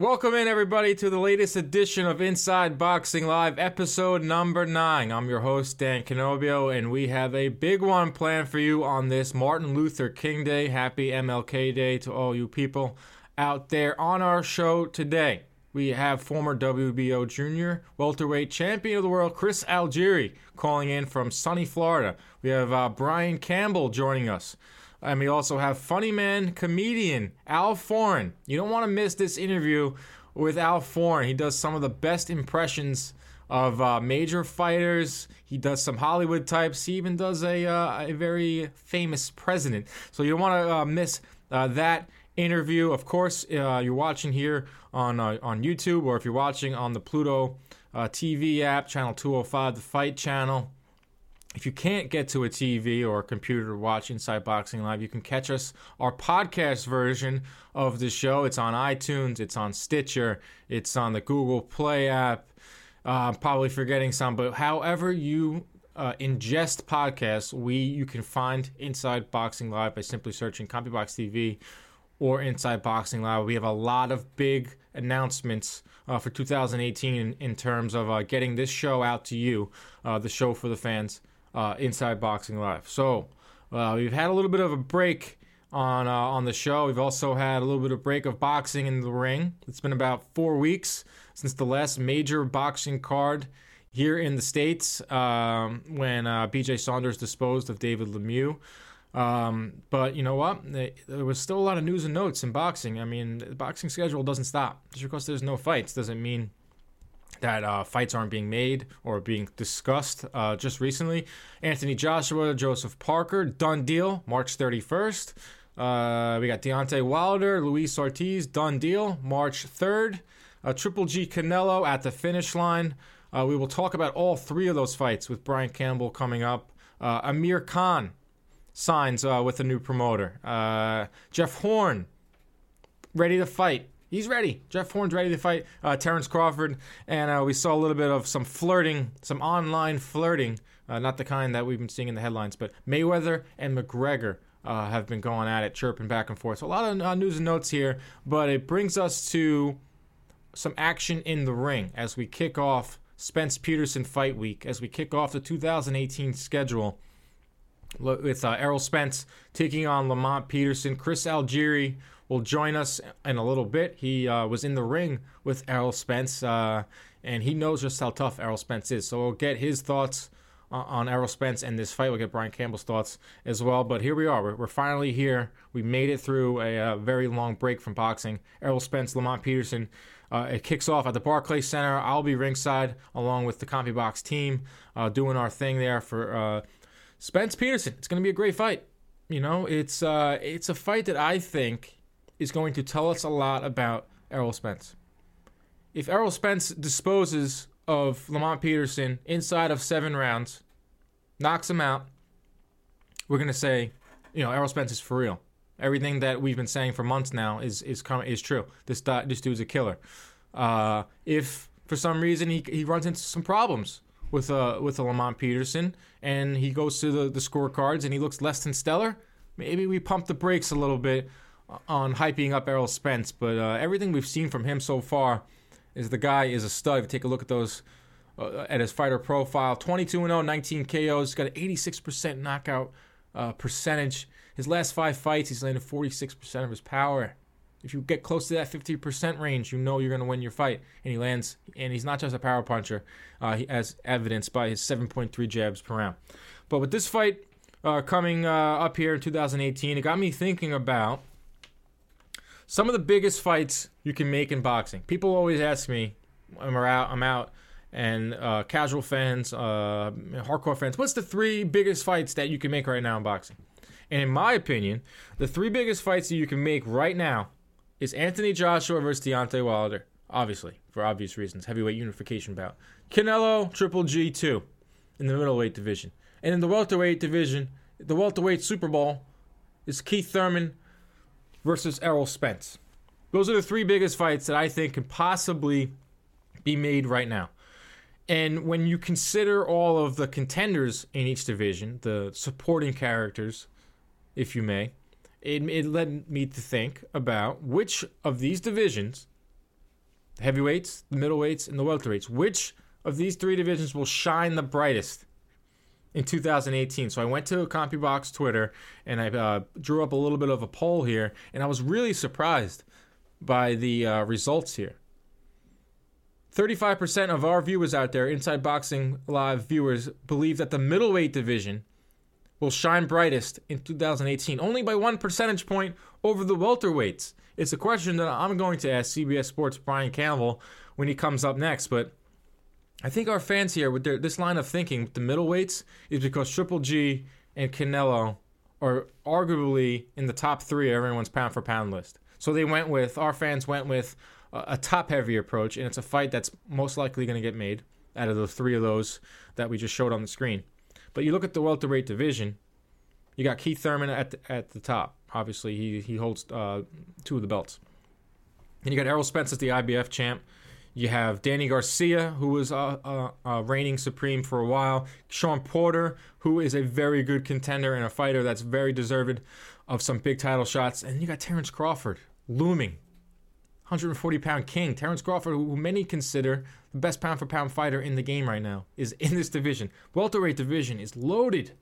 Welcome in, everybody, to the latest edition of Inside Boxing Live, episode number nine. I'm your host, Dan Canobbio, and we have a big one planned for you on this Martin Luther King Day. Happy MLK Day to all you people out there on our show today. We have former WBO junior welterweight champion of the world, Chris Algieri, calling in from sunny Florida. We have uh, Brian Campbell joining us. And we also have funny man, comedian Al Foran. You don't want to miss this interview with Al Foran. He does some of the best impressions of uh, major fighters. He does some Hollywood types. He even does a, uh, a very famous president. So you don't want to uh, miss uh, that interview. Of course, uh, you're watching here on uh, on YouTube, or if you're watching on the Pluto TV app, channel 205, the Fight Channel. If you can't get to a TV or a computer to watch Inside Boxing Live, you can catch us, our podcast version of the show. It's on iTunes, it's on Stitcher, it's on the Google Play app. Uh, I'm probably forgetting some, but however you uh, ingest podcasts, we you can find Inside Boxing Live by simply searching CompuBox TV or Inside Boxing Live. We have a lot of big announcements uh, for 2018 in, in terms of uh, getting this show out to you, uh, the show for the fans uh, Inside Boxing Live. So uh, we've had a little bit of a break on uh, on the show. We've also had a little bit of break of boxing in the ring. It's been about four weeks since the last major boxing card here in the states um, when uh, B.J. Saunders disposed of David Lemieux. Um, but you know what? There was still a lot of news and notes in boxing. I mean, the boxing schedule doesn't stop. Just because there's no fights doesn't mean that uh, fights aren't being made or being discussed uh, just recently. Anthony Joshua, Joseph Parker, done deal, March 31st. Uh, we got Deontay Wilder, Luis Ortiz, done deal, March 3rd. Uh, Triple G Canelo at the finish line. Uh, we will talk about all three of those fights with Brian Campbell coming up. Uh, Amir Khan signs with a new promoter. Jeff Horn ready to fight he's ready. Jeff Horn's ready to fight uh, Terrence Crawford, and uh, we saw a little bit of some flirting, some online flirting, uh, not the kind that we've been seeing in the headlines, but Mayweather and McGregor. Uh, have been going at it, chirping back and forth. So a lot of uh, news and notes here, but it brings us to some action in the ring as we kick off Spence Peterson Fight Week, as we kick off the 2018 schedule with uh, Errol Spence taking on Lamont Peterson. Chris Algieri will join us in a little bit. He uh, was in the ring with Errol Spence, uh, and he knows just how tough Errol Spence is. So we'll get his thoughts on Errol Spence and this fight. We'll get Brian Campbell's thoughts as well. But here we are. We're, we're finally here. We made it through a, a, very long break from boxing. Errol Spence, Lamont Peterson. Uh, it kicks off at the Barclays Center. I'll be ringside along with the CompuBox team, uh, doing our thing there for uh, Spence Peterson. It's going to be a great fight. You know, it's uh, it's a fight that I think is going to tell us a lot about Errol Spence. If Errol Spence disposes of Lamont Peterson inside of seven rounds, knocks him out, we're gonna say, you know, Errol Spence is for real. Everything that we've been saying for months now is is is true. This this dude's a killer. Uh, if for some reason he he runs into some problems with uh with a Lamont Peterson and he goes to the the scorecards and he looks less than stellar, maybe we pump the brakes a little bit on hyping up Errol Spence, but uh, everything we've seen from him so far is the guy is a stud. Take a look at those uh, at his fighter profile, 22 0, 19 KOs, got an 86% knockout uh, percentage. His last five fights, he's landed 46% of his power. If you get close to that 50% range, you know you're going to win your fight. And he lands, and he's not just a power puncher, uh, as evidenced by his 7.3 jabs per round. But with this fight uh, coming uh, up here in 2018, it got me thinking about some of the biggest fights you can make in boxing. People always ask me, I'm out, I'm out, and uh, casual fans, uh, hardcore fans, what's the three biggest fights that you can make right now in boxing? And in my opinion, the three biggest fights that you can make right now is Anthony Joshua versus Deontay Wilder, obviously, for obvious reasons, heavyweight unification bout. Canelo, Triple G2 in the middleweight division. And in the welterweight division, the welterweight Super Bowl is Keith Thurman versus Errol Spence. Those are the three biggest fights that I think can possibly be made right now. And when you consider all of the contenders in each division, the supporting characters, if you may, it, it led me to think about which of these divisions, the heavyweights, the middleweights, and the welterweights, which of these three divisions will shine the brightest in 2018. So I went to CompuBox Twitter and I uh, drew up a little bit of a poll here, and I was really surprised by the uh, results here. 35% of our viewers out there, Inside Boxing Live viewers, believe that the middleweight division will shine brightest in 2018, only by one percentage point over the welterweights. It's a question that I'm going to ask CBS Sports Brian Campbell when he comes up next, but I think our fans here with their, this line of thinking with the middleweights is because Triple G and Canelo are arguably in the top three of everyone's pound for pound list. So they went with our fans went with a, a top heavy approach, and it's a fight that's most likely going to get made out of the three of those that we just showed on the screen. But you look at the welterweight division, you got Keith Thurman at the, at the top. Obviously, he he holds uh, two of the belts. And you got Errol Spence as the IBF champ. You have Danny Garcia, who was uh, uh, uh, reigning supreme for a while. Sean Porter, who is a very good contender and a fighter that's very deserved of some big title shots. And you got Terrence Crawford looming, 140 pound king. Terrence Crawford, who many consider the best pound for pound fighter in the game right now, is in this division. Welterweight division is loaded.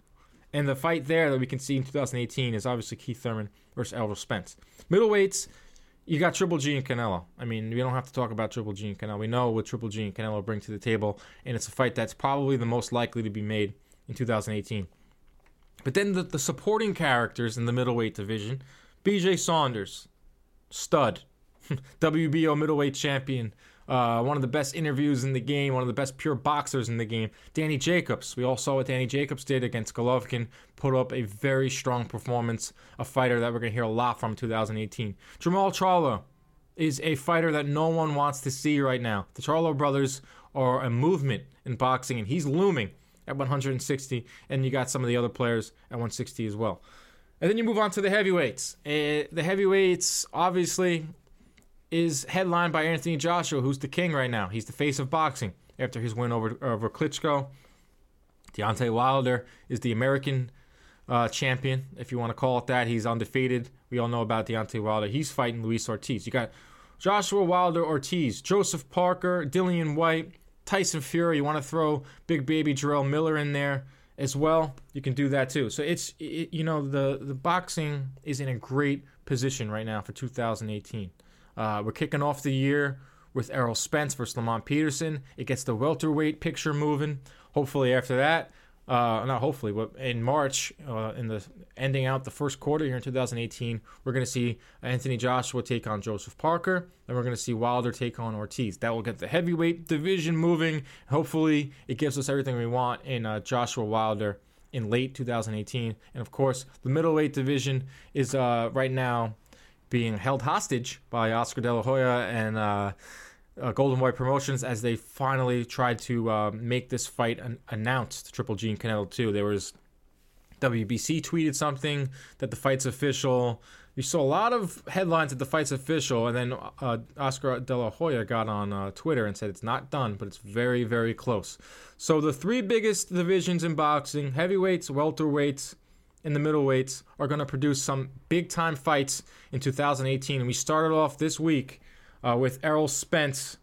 And the fight there that we can see in 2018 is obviously Keith Thurman versus Errol Spence. Middleweights, you got Triple G and Canelo. I mean, we don't have to talk about Triple G and Canelo. We know what Triple G and Canelo bring to the table, and it's a fight that's probably the most likely to be made in 2018. But then the, the supporting characters in the middleweight division BJ Saunders, stud, WBO middleweight champion, uh, one of the best interviews in the game, one of the best pure boxers in the game. Danny Jacobs. We all saw what Danny Jacobs did against Golovkin. Put up a very strong performance. A fighter that we're going to hear a lot from 2018. Jermall Charlo is a fighter that no one wants to see right now. The Charlo brothers are a movement in boxing, and he's looming at 160. And you got some of the other players at 160 as well. And then you move on to the heavyweights. Uh, the heavyweights, obviously, is headlined by Anthony Joshua, who's the king right now. He's the face of boxing after his win over over Klitschko. Deontay Wilder is the American uh, champion, if you want to call it that. He's undefeated. We all know about Deontay Wilder. He's fighting Luis Ortiz. You got Joshua Wilder Ortiz, Joseph Parker, Dillian Whyte, Tyson Fury. You want to throw Big Baby Jarrell Miller in there as well. You can do that too. So it's it, you know the the boxing is in a great position right now for 2018. Uh, we're kicking off the year with Errol Spence versus Lamont Peterson. It gets the welterweight picture moving. Hopefully, after that, uh, not hopefully, but in March, uh, in the ending out the first quarter here in 2018, we're going to see Anthony Joshua take on Joseph Parker, and we're going to see Wilder take on Ortiz. That will get the heavyweight division moving. Hopefully, it gives us everything we want in uh, Joshua Wilder in late 2018. And of course, the middleweight division is uh, right now being held hostage by Oscar De La Hoya and uh, uh, Golden Boy Promotions as they finally tried to uh, make this fight an- announced. Triple G and Canelo 2. There was WBC tweeted something that the fight's official. You saw a lot of headlines that the fight's official, and then uh, Oscar De La Hoya got on uh, Twitter and said it's not done, but it's very, very close. So the three biggest divisions in boxing: heavyweights, welterweights, in the middleweights are going to produce some big time fights in 2018. And we started off this week uh, with Errol Spence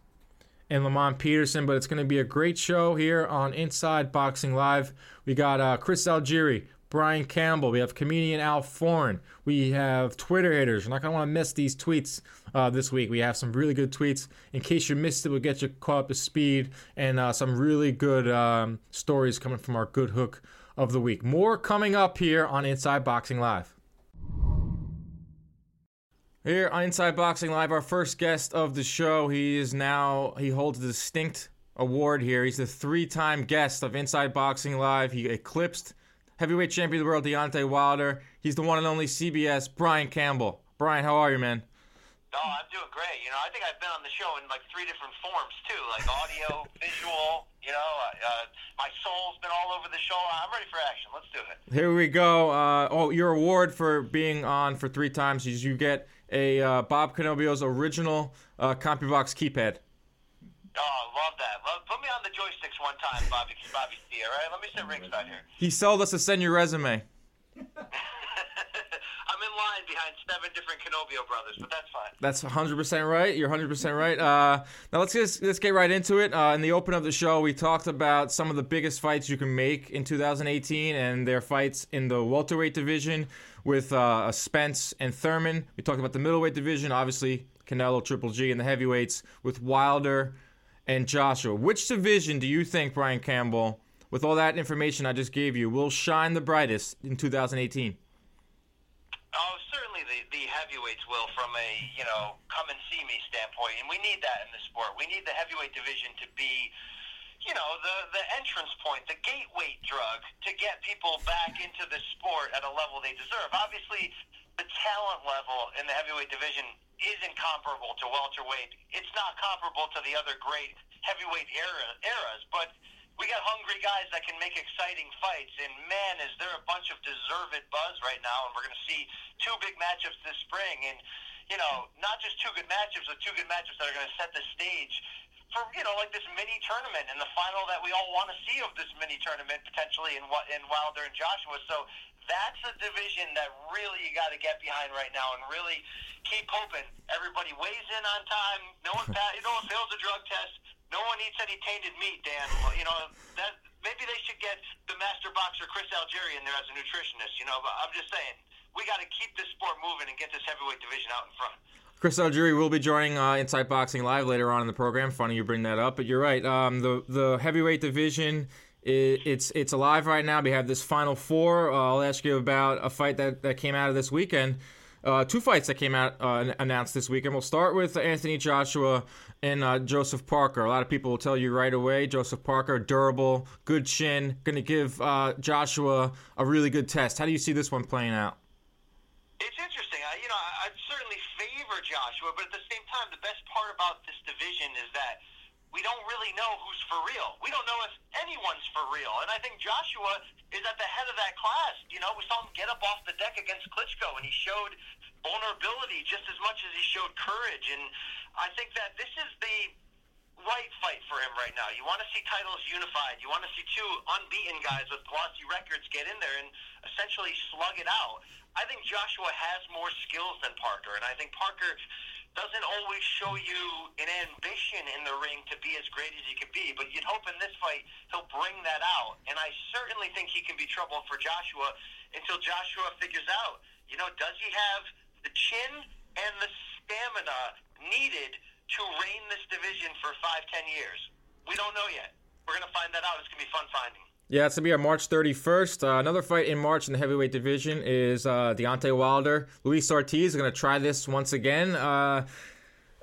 and Lamont Peterson, but it's going to be a great show here on Inside Boxing Live. We got uh, Chris Algieri, Brian Campbell, we have comedian Al Foran, we have Twitter haters. You're not going to want to miss these tweets uh, this week. We have some really good tweets. In case you missed it, we'll get you caught up to speed and uh, some really good um, stories coming from our good hook of the week. More coming up here on Inside Boxing Live. Here on Inside Boxing Live, our first guest of the show. He is now, he holds a distinct award here. He's the three time guest of Inside Boxing Live. He eclipsed heavyweight champion of the world, Deontay Wilder. He's the one and only CBS, Brian Campbell. Brian, how are you, man? Oh, I'm doing great. You know, I think I've been on the show in like three different forms too, like audio, visual. You know, uh, uh, my soul's been all over the show. I'm ready for action. Let's do it. Here we go. Uh, oh, your award for being on for three times is you get a uh, Bob Canobbio's original uh, CompuBox keypad. Oh, love that. Love, put me on the joysticks one time, Bobby. Bobby C. All right, let me sit ringside here. He sold us to send your resume. Behind seven different brothers, but that's fine. That's 100% right. You're 100% right. Uh, now let's get let's get right into it. Uh, in the open of the show, we talked about some of the biggest fights you can make in 2018, and their fights in the welterweight division with uh, Spence and Thurman. We talked about the middleweight division, obviously Canelo, Triple G, and the heavyweights with Wilder and Joshua. Which division do you think, Brian Campbell, with all that information I just gave you, will shine the brightest in 2018? Oh, certainly the, the heavyweights will from a, you know, come and see me standpoint. And we need that in the sport. We need the heavyweight division to be, you know, the, the entrance point, the gateway drug to get people back into the sport at a level they deserve. Obviously, the talent level in the heavyweight division isn't comparable to welterweight. It's not comparable to the other great heavyweight era, eras, but we got hungry guys that can make exciting fights. And man, is there a bunch of deserved buzz right now. And we're going to see two big matchups this spring. And, you know, not just two good matchups, but two good matchups that are going to set the stage for, you know, like this mini tournament and the final that we all want to see of this mini tournament potentially in, what in Wilder and Joshua. So that's a division that really you got to get behind right now and really keep hoping everybody weighs in on time. No one, no one fails a drug test no one eats any tainted meat, Dan. You know that maybe they should get the master boxer Chris Algieri in there as a nutritionist. You know, but I'm just saying we got to keep this sport moving and get this heavyweight division out in front. Chris Algieri will be joining uh, Boxing Live later on in the program. Funny you bring that up, but you're right. Um, the the heavyweight division. it's it's alive right now. We have this final four. Uh, I'll ask you about a fight that, that came out of this weekend. Uh, two fights that came out uh, announced this weekend. We'll start with Anthony Joshua and uh, Joseph Parker. A lot of people will tell you right away Joseph Parker, durable, good chin, going to give uh, Joshua a really good test. How do you see this one playing out? It's interesting. I, you know, I, I'd certainly favor Joshua, but at the same time, the best part about this division is that we don't really know who's for real. We don't know if anyone's for real. And I think Joshua is at the head of that class. You know, we saw him get up off the deck against Klitschko, and he showed vulnerability just as much as he showed courage. And I think that this is the right fight for him right now. You want to see titles unified. You want to see two unbeaten guys with glossy records get in there and essentially slug it out. I think Joshua has more skills than Parker, and I think Parker doesn't always show you an ambition in the ring to be as great as he could be. But you'd hope in this fight he'll bring that out, and I certainly think he can be trouble for Joshua until Joshua figures out, you know, does he have the chin and the stamina needed to reign this division for five, ten years? We don't know yet. We're going to find that out. It's going to be fun finding. Yeah, it's going to be on March 31st. Uh, another fight in March in the heavyweight division is uh, Deontay Wilder. Luis Ortiz is going to try this once again. Uh,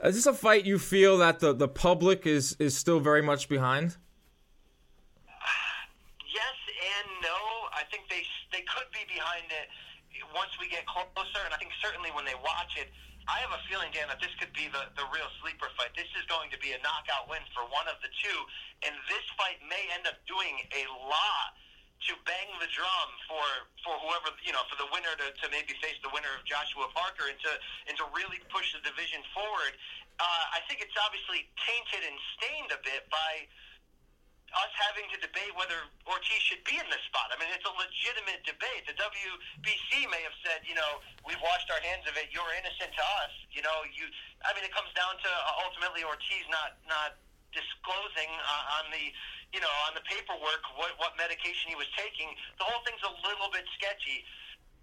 is this a fight you feel that the, the public is, is still very much behind? Yes and no. I think they, they could be behind it once we get closer, and I think certainly when they watch it, I have a feeling, Dan, that this could be the, the real sleeper fight. This is going to be a knockout win for one of the two, and this fight may end up doing a lot to bang the drum for for whoever you know for the winner to, to maybe face the winner of Joshua Parker and to and to really push the division forward. Uh, I think it's obviously tainted and stained a bit by us having to debate whether Ortiz should be in this spot. I mean, it's a legitimate debate. The WBC may have said, you know, we've washed our hands of it. You're innocent to us. You know, you. I mean, it comes down to uh, ultimately Ortiz not not disclosing uh, on the, you know, on the paperwork what what medication he was taking. The whole thing's a little bit sketchy.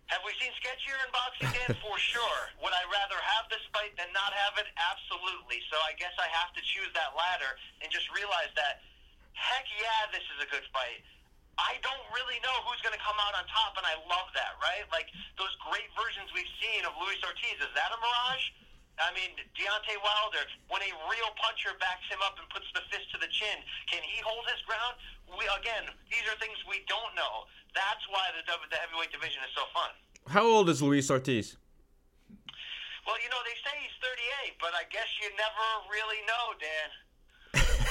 Have we seen sketchier in boxing, Dan? For sure. Would I rather have this fight than not have it? Absolutely. So I guess I have to choose that latter and just realize that heck yeah, this is a good fight. I don't really know who's going to come out on top, and I love that, right? Like those great versions we've seen of Luis Ortiz. Is that a mirage? I mean, Deontay Wilder, when a real puncher backs him up and puts the fist to the chin, can he hold his ground? We again, these are things we don't know. That's why the the heavyweight division is so fun. How old is Luis Ortiz? Well, you know, they say he's 38, but I guess you never really know, Dan.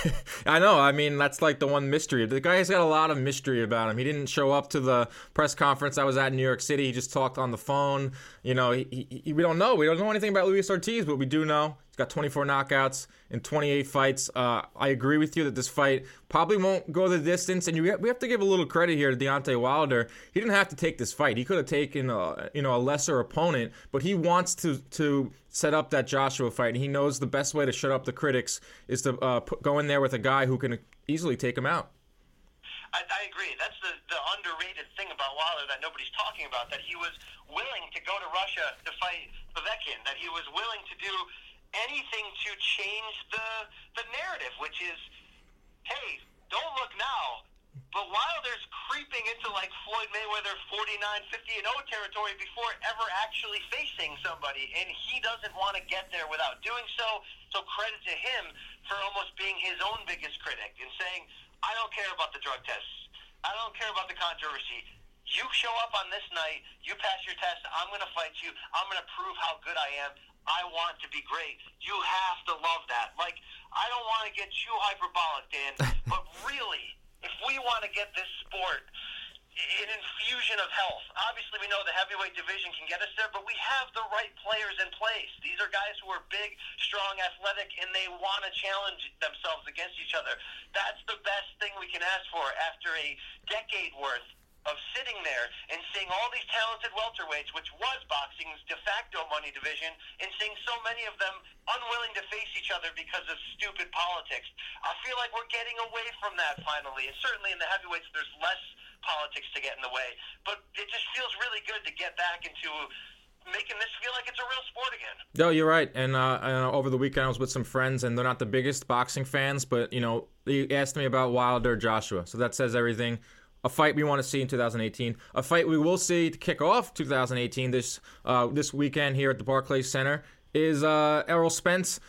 I know. I mean, that's like the one mystery. The guy's got a lot of mystery about him. He didn't show up to the press conference I was at in New York City. He just talked on the phone. You know, he, he, we don't know. We don't know anything about Luis Ortiz, but we do know got 24 knockouts in 28 fights. Uh, I agree with you that this fight probably won't go the distance, and you, we have to give a little credit here to Deontay Wilder. He didn't have to take this fight. He could have taken a, you know a lesser opponent, but he wants to to set up that Joshua fight, and he knows the best way to shut up the critics is to uh, put, go in there with a guy who can easily take him out. I, I agree. That's the, the underrated thing about Wilder that nobody's talking about. That he was willing to go to Russia to fight Povetkin. That he was willing to do anything to change the the narrative, which is, hey, don't look now. But Wilder's creeping into like Floyd Mayweather 49, 50 and 0 territory before ever actually facing somebody, and he doesn't want to get there without doing so. So credit to him for almost being his own biggest critic and saying, "I don't care about the drug tests. I don't care about the controversy. You show up on this night, you pass your test, I'm going to fight you. I'm going to prove how good I am. I want to be great. You have to love that. Like, I don't want to get too hyperbolic, Dan, but really, if we want to get this sport an infusion of health. Obviously, we know the heavyweight division can get us there, but we have the right players in place. These are guys who are big, strong, athletic, and they want to challenge themselves against each other. That's the best thing we can ask for after a decade worth of sitting there and seeing all these talented welterweights, which was boxing's de facto money division, and seeing so many of them unwilling to face each other because of stupid politics. I feel like we're getting away from that finally, and certainly in the heavyweights, there's less politics to get in the way. But it just feels really good to get back into making this feel like it's a real sport again. No, you're right. And uh, over the weekend, I was with some friends, and they're not the biggest boxing fans, but you know, they asked me about Wilder Joshua, so that says everything a fight we want to see in 2018, a fight we will see to kick off 2018 this uh, this weekend here at the Barclays Center is uh, Errol Spence.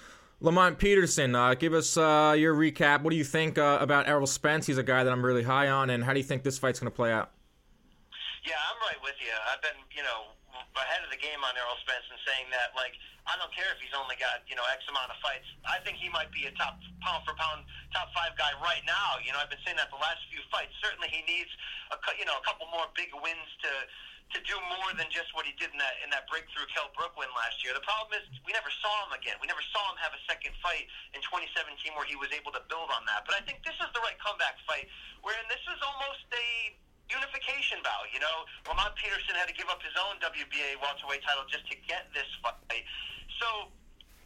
Lamont Peterson, uh, give us uh, your recap. What do you think uh, about Errol Spence? He's a guy that I'm really high on, and how do you think this fight's going to play out? Yeah, I'm right with you. I've been, you know, ahead of the game on Errol Spence and saying that, like, I don't care if he's only got, you know, X amount of fights. I think he might be a top pound for pound, top five guy right now. You know, I've been saying that the last few fights. Certainly he needs, a, you know, a couple more big wins to to do more than just what he did in that in that breakthrough Kell Brook win last year. The problem is we never saw him again. We never saw him have a second fight in 2017 where he was able to build on that. But I think this is the right comeback fight, wherein this is almost a unification bout. You know, Lamont Peterson had to give up his own WBA welterweight title just to get this fight. So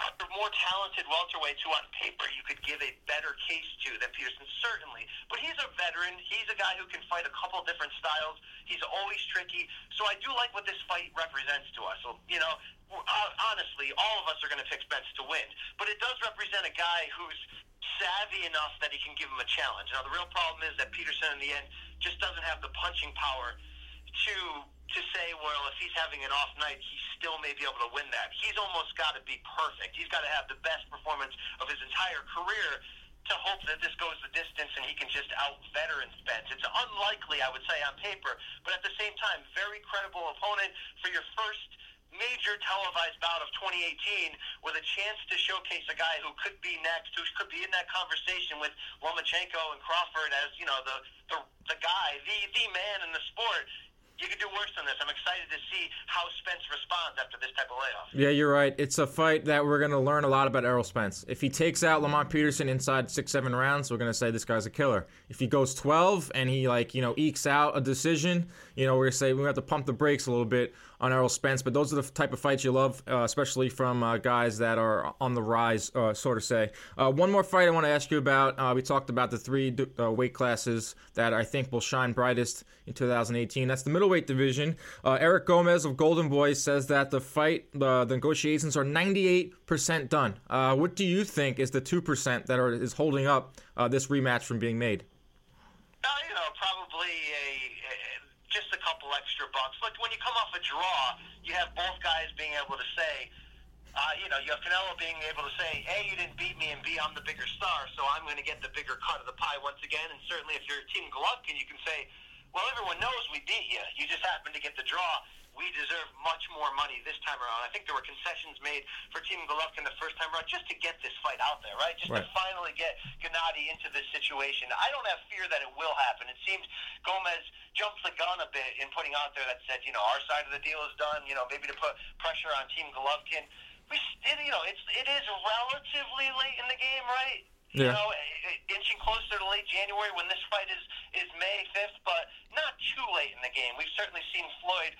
are more talented welterweights who, on paper, you could give a better case to than Peterson, certainly. But he's a veteran. He's a guy who can fight a couple different styles. He's always tricky. So I do like what this fight represents to us. So, you know, honestly, all of us are going to pick Spence to win. But it does represent a guy who's savvy enough that he can give him a challenge. Now, the real problem is that Peterson, in the end, just doesn't have the punching power to to say, well, if he's having an off night, he still may be able to win that. He's almost got to be perfect. He's got to have the best performance of his entire career to hope that this goes the distance and he can just out veteran Spence. It's unlikely, I would say, on paper, but at the same time, very credible opponent for your first major televised bout of 2018 with a chance to showcase a guy who could be next, who could be in that conversation with Lomachenko and Crawford as you know the the, the guy, the the man in the sport. You could do worse than this. I'm excited to see how Spence responds after this type of layoff. Yeah, you're right. It's a fight that we're going to learn a lot about Errol Spence. If he takes out Lamont Peterson inside six, seven rounds, we're going to say this guy's a killer. If he goes 12 and he like you know ekes out a decision, you know we're going to say we have to pump the brakes a little bit on Errol Spence. But those are the type of fights you love, uh, especially from uh, guys that are on the rise, uh, sort of say. Uh, one more fight I want to ask you about. Uh, we talked about the three uh, weight classes that I think will shine brightest in 2018. That's the middleweight division. Eric Gomez of Golden Boys says that the fight, the negotiations are 98% done. what do you think is the 2% that are, is holding up this rematch from being made? you know, probably a just a couple extra bucks. Like when you come off a draw, you have both guys being able to say, uh, you know, you have Canelo being able to say, A, you didn't beat me, and B, I'm the bigger star, so I'm going to get the bigger cut of the pie once again. And certainly if you're Team Golovkin, you can say, well, everyone knows we beat you. You just happened to get the draw. We deserve much more money this time around. I think there were concessions made for Team Golovkin the first time around just to get this fight out there, right? Just right. to finally get Gennady into this situation. I don't have fear that it will happen. It seems Gomez jumped the gun a bit in putting out there that said, you know, our side of the deal is done. You know, maybe to put pressure on Team Golovkin. We, it, you know, it's it is relatively late in the game, right? Yeah. You know, inching closer to late January when this fight is is May fifth, but not too late in the game. We've certainly seen Floyd,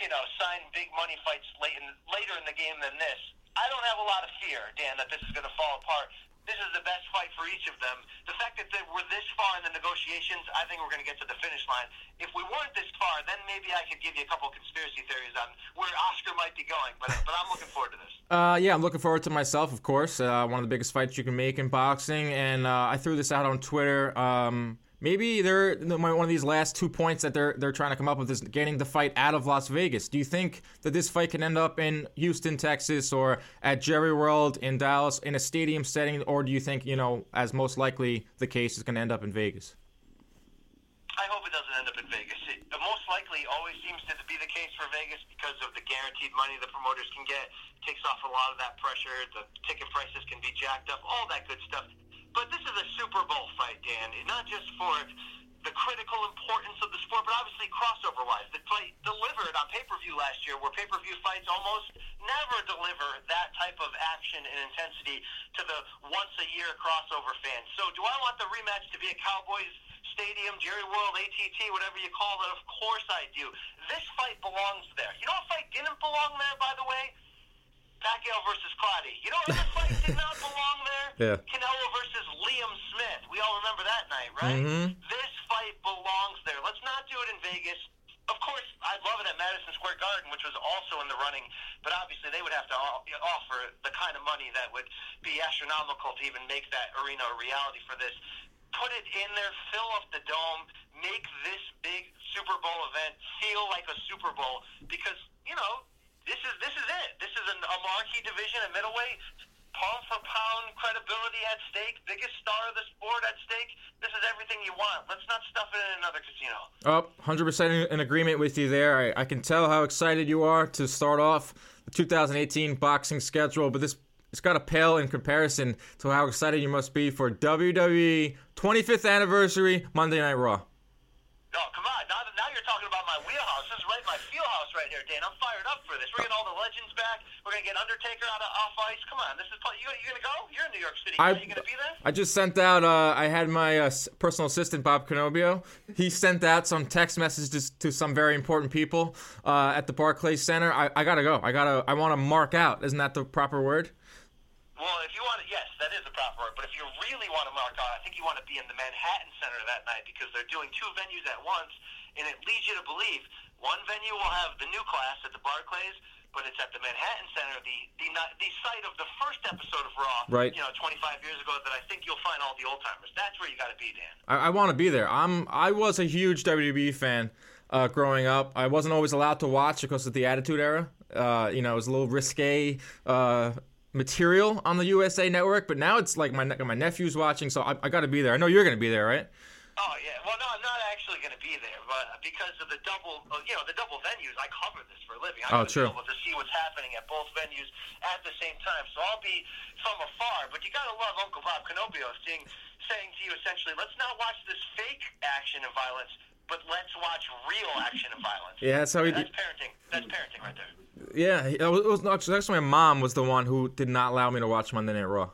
you know, sign big money fights late in, later in the game than this. I don't have a lot of fear, Dan, that this is going to fall apart this is the best fight for each of them. The fact that they we're this far in the negotiations, I think we're going to get to the finish line. If we weren't this far, then maybe I could give you a couple conspiracy theories on where Oscar might be going. But but I'm looking forward to this. Uh, yeah, I'm looking forward to myself, of course. Uh, one of the biggest fights you can make in boxing, and uh, I threw this out on Twitter. Um, Maybe they're one of these last two points that they're they're trying to come up with is getting the fight out of Las Vegas. Do you think that this fight can end up in Houston, Texas, or at Jerry World in Dallas in a stadium setting, or do you think you know, as most likely the case, is going to end up in Vegas? I hope it doesn't end up in Vegas. It most likely always seems to be the case for Vegas because of the guaranteed money the promoters can get. It takes off a lot of that pressure. The ticket prices can be jacked up. All that good stuff. But this is a Super Bowl fight, Dan. Not just for the critical importance of the sport, but obviously crossover-wise. The fight delivered on pay-per-view last year, where pay-per-view fights almost never deliver that type of action and intensity to the once-a-year crossover fans. So do I want the rematch to be at Cowboys Stadium, Jerry World, ATT, whatever you call it? Of course I do. This fight belongs there. You know what fight didn't belong there, by the way? Pacquiao versus Clottey. You know what fight did not belong there? Yeah. Canelo versus Liam Smith. We all remember that night, right? Mm-hmm. This fight belongs there. Let's not do it in Vegas. Of course, I'd love it at Madison Square Garden, which was also in the running, but obviously they would have to offer the kind of money that would be astronomical to even make that arena a reality for this. Put it in there, fill up the dome, make this big Super Bowl event feel like a Super Bowl because, you know, this is this is it. This is an, a marquee division at middleweight. Pound for pound credibility at stake. Biggest star of the sport at stake. This is everything you want. Let's not stuff it in another casino. Oh, 100% in agreement with you there. I, I can tell how excited you are to start off the 2018 boxing schedule, but this it's got to pale in comparison to how excited you must be for WWE 25th anniversary Monday Night Raw. Oh, come on. Now, now you're talking about my wheelhouse. This is right my wheelhouse right here, Dan. I'm fired up for this. We're getting all the legends back. We're going to get Undertaker out of off ice. Come on. This is you, you going to go? You're in New York City. I, Are you going to be there? I just sent out, uh, I had my uh, personal assistant, Bob Canobbio. He sent out some text messages to some very important people uh, at the Barclays Center. I, I got to go. I got to, I want to mark out. Isn't that the proper word? Well, if you want to, yes, that is the proper word. But if you really want to mark out, I think you want to be in the Manhattan Center that night because they're doing two venues at once, and it leads you to believe one venue will have the new class at the Barclays, but it's at the Manhattan Center, the the the site of the first episode of Raw, right? You know, 25 years ago. That I think you'll find all the old timers. That's where you got to be, Dan. I, I want to be there. I'm. I was a huge WWE fan. Uh, growing up, I wasn't always allowed to watch because of the Attitude Era. Uh, you know, it was a little risque. Uh, material on the USA Network, but now it's like my my nephew's watching, so I, I got to be there. I know you're going to be there, right? Oh yeah. Well, no, I'm not actually going to be there, but because of the double, uh, you know, the double venues, I cover this for a living. I'm oh, true. Able to see what's happening at both venues at the same time, so I'll be from afar. But you got to love Uncle Bob Canobbio seeing, saying to you essentially, let's not watch this fake action and violence but let's watch real action and violence. Yeah, that's how he. That's parenting. That's parenting right there. Yeah, it was, it was actually my mom was the one who did not allow me to watch Monday Night Raw.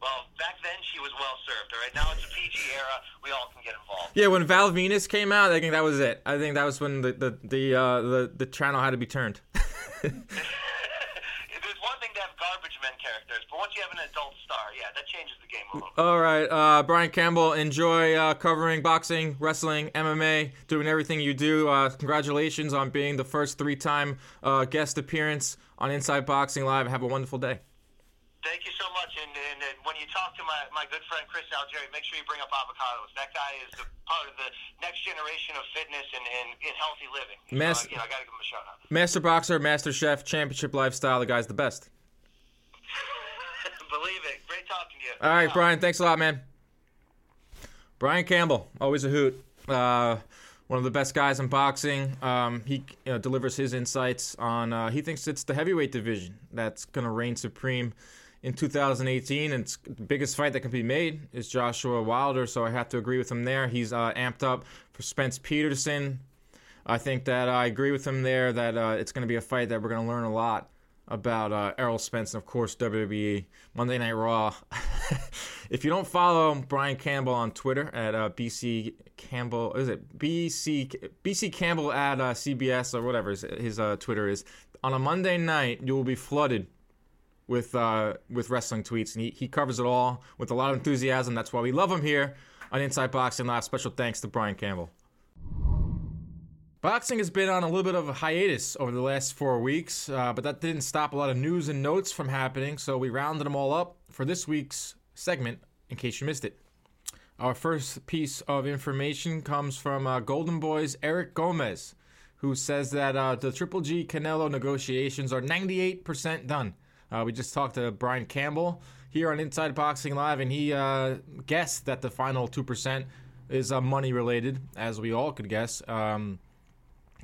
Well, back then she was well served. All right, now it's a PG era. We all can get involved. Yeah, when Val Venis came out, I think that was it. I think that was when the the the uh, the, the channel had to be turned. There's one thing to have garbage men characters, But once you have an adult yeah, that changes the game a little bit. All right, uh, Brian Campbell, enjoy uh, covering boxing, wrestling, MMA, doing everything you do. Uh, congratulations on being the first three-time uh, guest appearance on Inside Boxing Live. Have a wonderful day. Thank you so much. and, and, and when you talk to my, my good friend Chris Algieri, make sure you bring up avocados. That guy is a part of the next generation of fitness and, and, and healthy living. Mas- so, you know, I got to give him a shout out. Master boxer, master chef, championship lifestyle. The guy's the best. Believe it. Great talking to you. All right, Brian. Thanks a lot, man. Brian Campbell, always a hoot. Uh, one of the best guys in boxing. Um, he you know, delivers his insights on. Uh, he thinks it's the heavyweight division that's going to reign supreme in 2018, and it's the biggest fight that can be made is Joshua Wilder. So I have to agree with him there. He's uh, amped up for Spence Peterson. I think that I agree with him there that uh, it's going to be a fight that we're going to learn a lot about uh, Errol Spence and, of course, WWE Monday Night Raw. if you don't follow Brian Campbell on Twitter at uh, BC Campbell, is it BC BC Campbell at uh, CBS or whatever his, his uh, Twitter is, on a Monday night you will be flooded with uh, with wrestling tweets, and he, he covers it all with a lot of enthusiasm. That's why we love him here on Inside Boxing Live. Special thanks to Brian Campbell. Boxing has been on a little bit of a hiatus over the last four weeks, uh, but that didn't stop a lot of news and notes from happening, so we rounded them all up for this week's segment in case you missed it. Our first piece of information comes from uh, Golden Boy's Eric Gomez, who says that uh, the Triple G Canelo negotiations are 98% done. Uh, we just talked to Brian Campbell here on Inside Boxing Live, and he uh, guessed that the final 2% is uh, money related, as we all could guess. Um,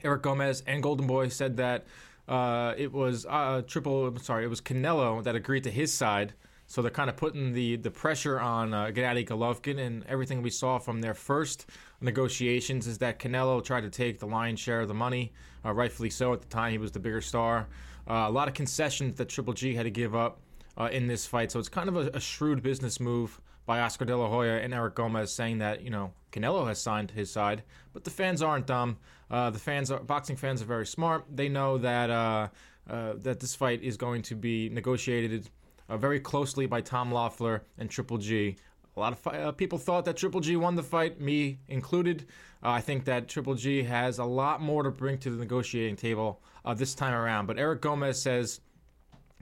Eric Gomez and Golden Boy said that uh, it was uh, triple. Sorry, it was Canelo that agreed to his side. So they're kind of putting the the pressure on uh, Gennady Golovkin, and everything we saw from their first negotiations is that Canelo tried to take the lion's share of the money, uh, rightfully so. At the time, he was the bigger star. Uh, a lot of concessions that Triple G had to give up uh, in this fight. So it's kind of a, a shrewd business move by Oscar De La Hoya and Eric Gomez, saying that you know Canelo has signed his side, but the fans aren't dumb. Uh, the fans, are, boxing fans, are very smart. They know that uh, uh, that this fight is going to be negotiated uh, very closely by Tom Loeffler and Triple G. A lot of fi- uh, people thought that Triple G won the fight, me included. I think that Triple G has a lot more to bring to the negotiating table this time around. But Eric Gomez says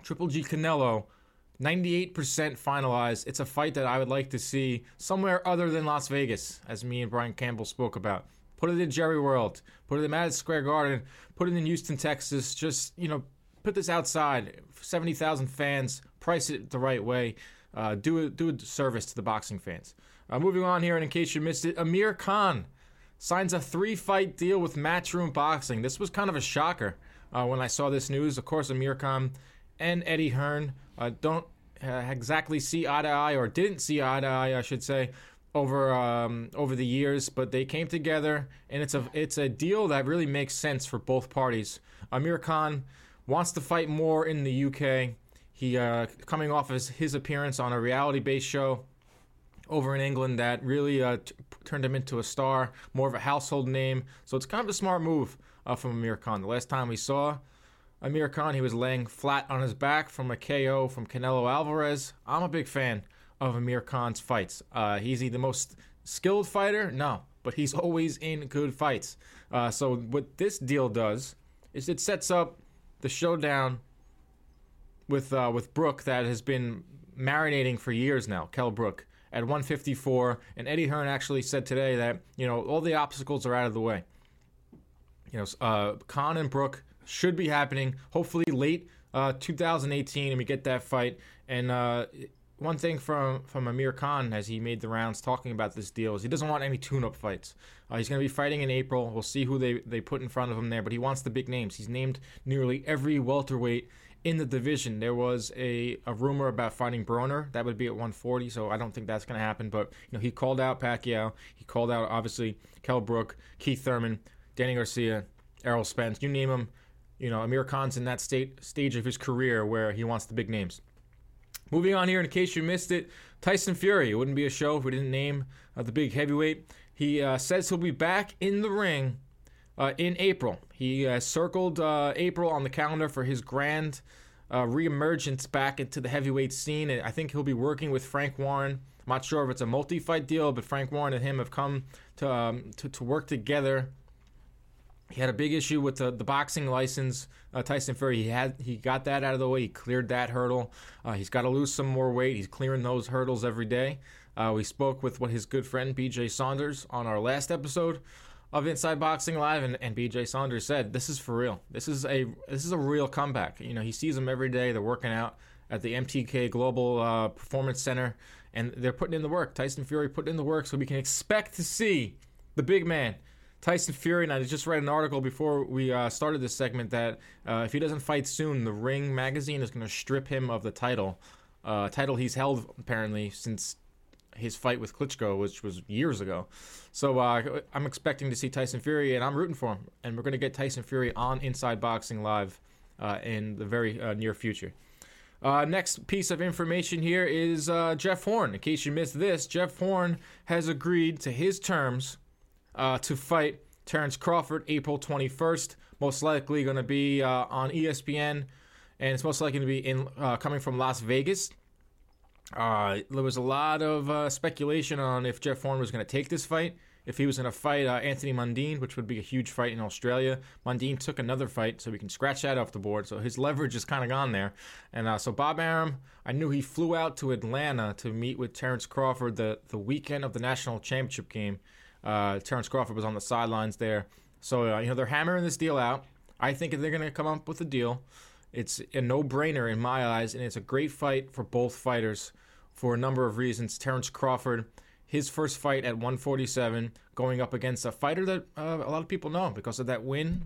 Triple G Canelo 98% finalized. It's a fight that I would like to see somewhere other than Las Vegas, as me and Brian Campbell spoke about. Put it in Jerry World, put it in Madison Square Garden, put it in Houston, Texas. Just, you know, put this outside. 70,000 fans, price it the right way. Uh, do, a, do a service to the boxing fans. Uh, moving on here, and in case you missed it, Amir Khan signs a three fight deal with Matchroom Boxing. This was kind of a shocker uh, when I saw this news. Of course, Amir Khan and Eddie Hearn uh, don't uh, exactly see eye to eye, or didn't see eye to eye, I should say, over um, over the years. But they came together, and it's a it's a deal that really makes sense for both parties. Amir Khan wants to fight more in the UK. He uh, coming off his, his appearance on a reality-based show over in England that really uh, t- turned him into a star, more of a household name. So it's kind of a smart move uh, from Amir Khan. The last time we saw Amir Khan, he was laying flat on his back from a KO from Canelo Alvarez. I'm a big fan of Amir Khan's fights. Uh, he's he the most skilled fighter? No, but he's always in good fights. Uh, so what this deal does is it sets up the showdown with uh, with Brook that has been marinating for years now. Kell Brook at 154, and Eddie Hearn actually said today that you know all the obstacles are out of the way. You know, uh, Khan and Brook should be happening hopefully late uh, 2018 and we get that fight and uh, one thing from from Amir Khan as he made the rounds talking about this deal is he doesn't want any tune-up fights. Uh, he's going to be fighting in April. We'll see who they, they put in front of him there, but he wants the big names. He's named nearly every welterweight in the division. There was a, a rumor about fighting Broner. That would be at 140, so I don't think that's going to happen. But you know, he called out Pacquiao. He called out obviously Kell Brook, Keith Thurman, Danny Garcia, Errol Spence. You name them. You know, Amir Khan's in that state stage of his career where he wants the big names. Moving on here, in case you missed it, Tyson Fury. It wouldn't be a show if we didn't name uh, the big heavyweight. He uh, says he'll be back in the ring uh, in April. He uh, circled uh, April on the calendar for his grand uh, reemergence back into the heavyweight scene. And I think he'll be working with Frank Warren. I'm not sure if it's a multi-fight deal, but Frank Warren and him have come to um, to, to work together he had a big issue with the, the boxing license. Uh, Tyson Fury, he had he got that out of the way. He cleared that hurdle. Uh, he's got to lose some more weight. He's clearing those hurdles every day. Uh, we spoke with what his good friend BJ Saunders on our last episode of Inside Boxing Live, and, and BJ Saunders said, "This is for real. This is a this is a real comeback. You know, he sees them every day. They're working out at the MTK Global uh, Performance Center, and they're putting in the work. Tyson Fury putting in the work, so we can expect to see the big man." Tyson Fury, and I just read an article before we uh, started this segment that uh, if he doesn't fight soon, the Ring magazine is going to strip him of the title, uh, title he's held apparently since his fight with Klitschko, which was years ago. So uh, I'm expecting to see Tyson Fury, and I'm rooting for him. And we're going to get Tyson Fury on Inside Boxing Live uh, in the very uh, near future. next piece of information here is Jeff Horn. In case you missed this, Jeff Horn has agreed to his terms uh, to fight Terrence Crawford April 21st. Most likely going to be uh, on ESPN, and it's most likely going to be in uh, coming from Las Vegas. Uh, there was a lot of uh, speculation on if Jeff Horn was going to take this fight. If he was going to fight uh, Anthony Mundine, which would be a huge fight in Australia, Mundine took another fight, so we can scratch that off the board. So his leverage is kind of gone there. And so Bob Arum, I knew he flew out to Atlanta to meet with Terrence Crawford the, the weekend of the national championship game. Uh, Terrence Crawford was on the sidelines there. So, uh, you know, they're hammering this deal out. I think they're going to come up with a deal. It's a no brainer in my eyes, and it's a great fight for both fighters for a number of reasons. Terrence Crawford, his first fight at 147, going up against a fighter that uh, a lot of people know because of that win,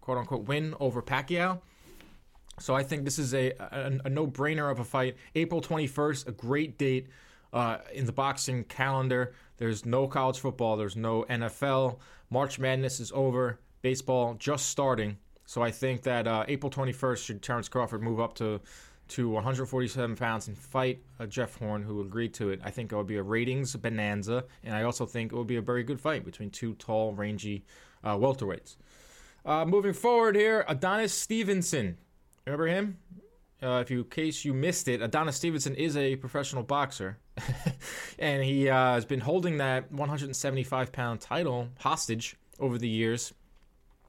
quote unquote, win over Pacquiao. So I think this is a, a, a no brainer of a fight. April 21st, a great date uh, in the boxing calendar. There's no college football. There's no NFL. March Madness is over. Baseball just starting. So I think that uh, April 21st should Terrence Crawford move up to to 147 pounds and fight uh, Jeff Horn, who agreed to it. I think it would be a ratings bonanza, and I also think it would be a very good fight between two tall, rangy uh, welterweights. Uh, moving forward here, Adonis Stevenson. Remember him? Uh, if you, in case you missed it, Adonis Stevenson is a professional boxer. and he uh, has been holding that 175 pound title hostage over the years.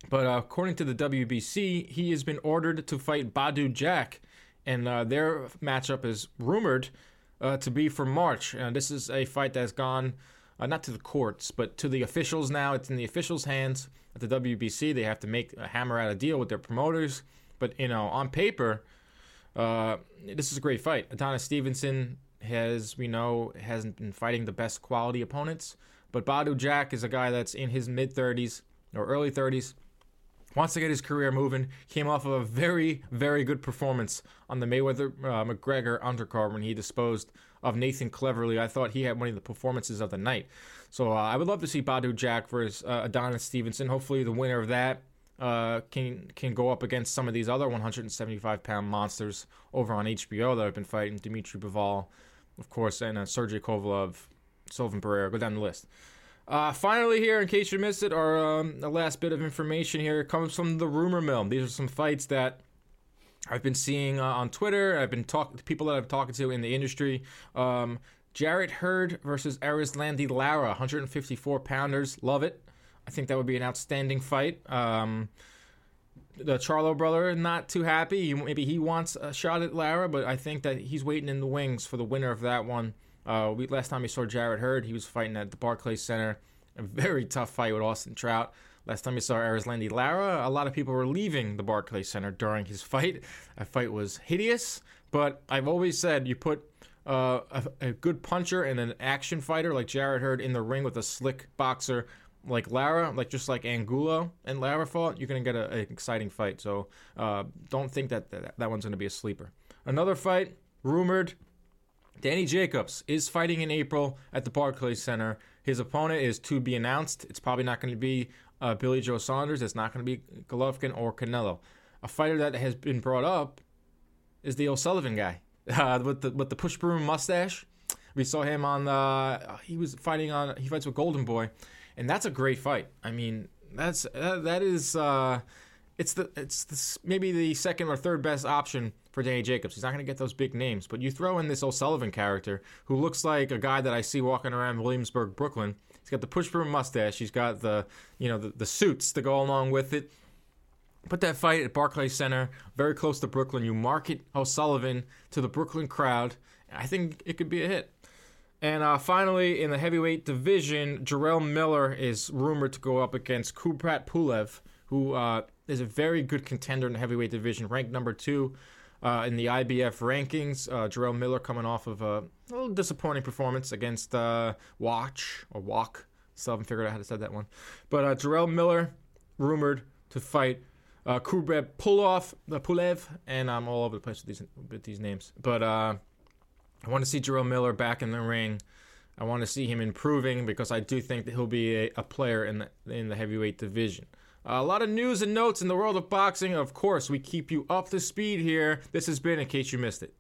But uh, according to the WBC, he has been ordered to fight Badu Jack, and uh, their matchup is rumored uh, to be for March. this is a fight that's gone uh, not to the courts, but to the officials now. It's in the officials' hands at the WBC. They have to make a hammer out a deal with their promoters. But you know, on paper, uh, this is a great fight. Adonis Stevenson has we know hasn't been fighting the best quality opponents, but Badu Jack is a guy that's in his mid 30s or early 30s. Wants to get his career moving. Came off of a very, very good performance on the Mayweather uh, McGregor undercard when he disposed of Nathan Cleverly. I thought he had one of the performances of the night. So uh, I would love to see Badu Jack versus uh, Adonis Stevenson. Hopefully, the winner of that uh, can can go up against some of these other 175 pound monsters over on HBO that have been fighting Dimitri Bivol, of course, and uh, Sergey Kovalev, Sullivan Barrera. Go down the list. Uh, finally, here, in case you missed it, our um, last bit of information here comes from the rumor mill. These are some fights that I've been seeing uh, on Twitter. I've been talking to people that I've talked to in the industry. Um, Jarrett Hurd versus Erislandy Lara, 154 pounders. Love it. I think that would be an outstanding fight. Um, the Charlo brother not too happy. Maybe he wants a shot at Lara, but I think that he's waiting in the wings for the winner of that one. Uh, we, last time we saw Jarrett Hurd, he was fighting at the Barclays Center. A very tough fight with Austin Trout. Last time we saw Erislandy Lara, a lot of people were leaving the Barclays Center during his fight. That fight was hideous, but I've always said you put uh, a, a good puncher and an action fighter like Jarrett Hurd in the ring with a slick boxer like Lara, like just like Angulo and Lara fought, you're gonna get an exciting fight. So uh, don't think that, that that one's gonna be a sleeper. Another fight rumored. Danny Jacobs is fighting in April at the Barclays Center. His opponent is to be announced. It's probably not going to be uh, Billy Joe Saunders. It's not going to be Golovkin or Canelo. A fighter that has been brought up is the O'Sullivan guy uh, with the with the push broom mustache. We saw him on the. He was fighting on. He fights with Golden Boy and that's a great fight. I mean, that's uh, that is uh, it's the it's the, maybe the second or third best option for Danny Jacobs. He's not going to get those big names, but you throw in this O'Sullivan character who looks like a guy that I see walking around Williamsburg, Brooklyn, He's got the push broom mustache. He's got the you know the, the suits to go along with it. Put that fight at Barclays Center, very close to Brooklyn. You market O'Sullivan to the Brooklyn crowd. I think it could be a hit. And uh, finally, in the heavyweight division, Jarrell Miller is rumored to go up against Kubrat Pulev, who uh, is a very good contender in the heavyweight division, ranked number two uh, in the IBF rankings. Uh, Jarrell Miller coming off of a, little disappointing performance against uh, Watch or Walk. Still haven't figured out how to say that one. But uh, Jarrell Miller rumored to fight uh, Kubrat Puloff, uh, Pulev, and I'm all over the place with these with these names. But uh, I want to see Jarrell Miller back in the ring. I want to see him improving because I do think that he'll be a, a player in the in the heavyweight division. Uh, a lot of news and notes in the world of boxing. Of course, we keep you up to speed here. This has been in case you missed it.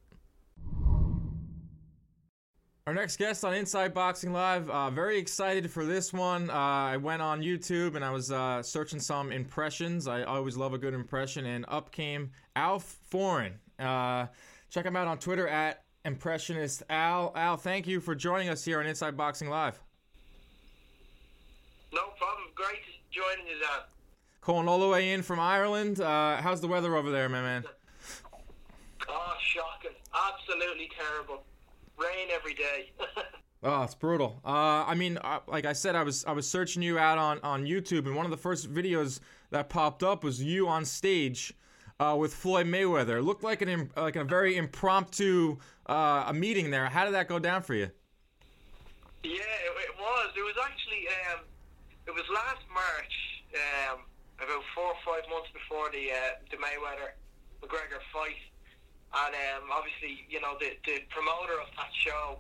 Our next guest on Inside Boxing Live, uh, very excited for this one. Uh, I went on YouTube and I was uh, searching some impressions. I always love a good impression, and up came Al Foran. Uh, check him out on Twitter at Impressionist Al. Al, thank you for joining us here on Inside Boxing Live. No problem. Great joining you, Dan. Calling all the way in from Ireland. Uh, how's the weather over there, my man? Oh, shocking. Absolutely terrible rain every day. Oh, it's brutal. Uh, I mean, uh, like I said, I was I was searching you out on, on YouTube, and one of the first videos that popped up was you on stage uh, with Floyd Mayweather. It looked like an like a very impromptu uh, a meeting there. How did that go down for you? Yeah, it, was. It was actually um, it was last March, um, about four or five months before the uh, the Mayweather McGregor fight and um, obviously, you know, the, the promoter of that show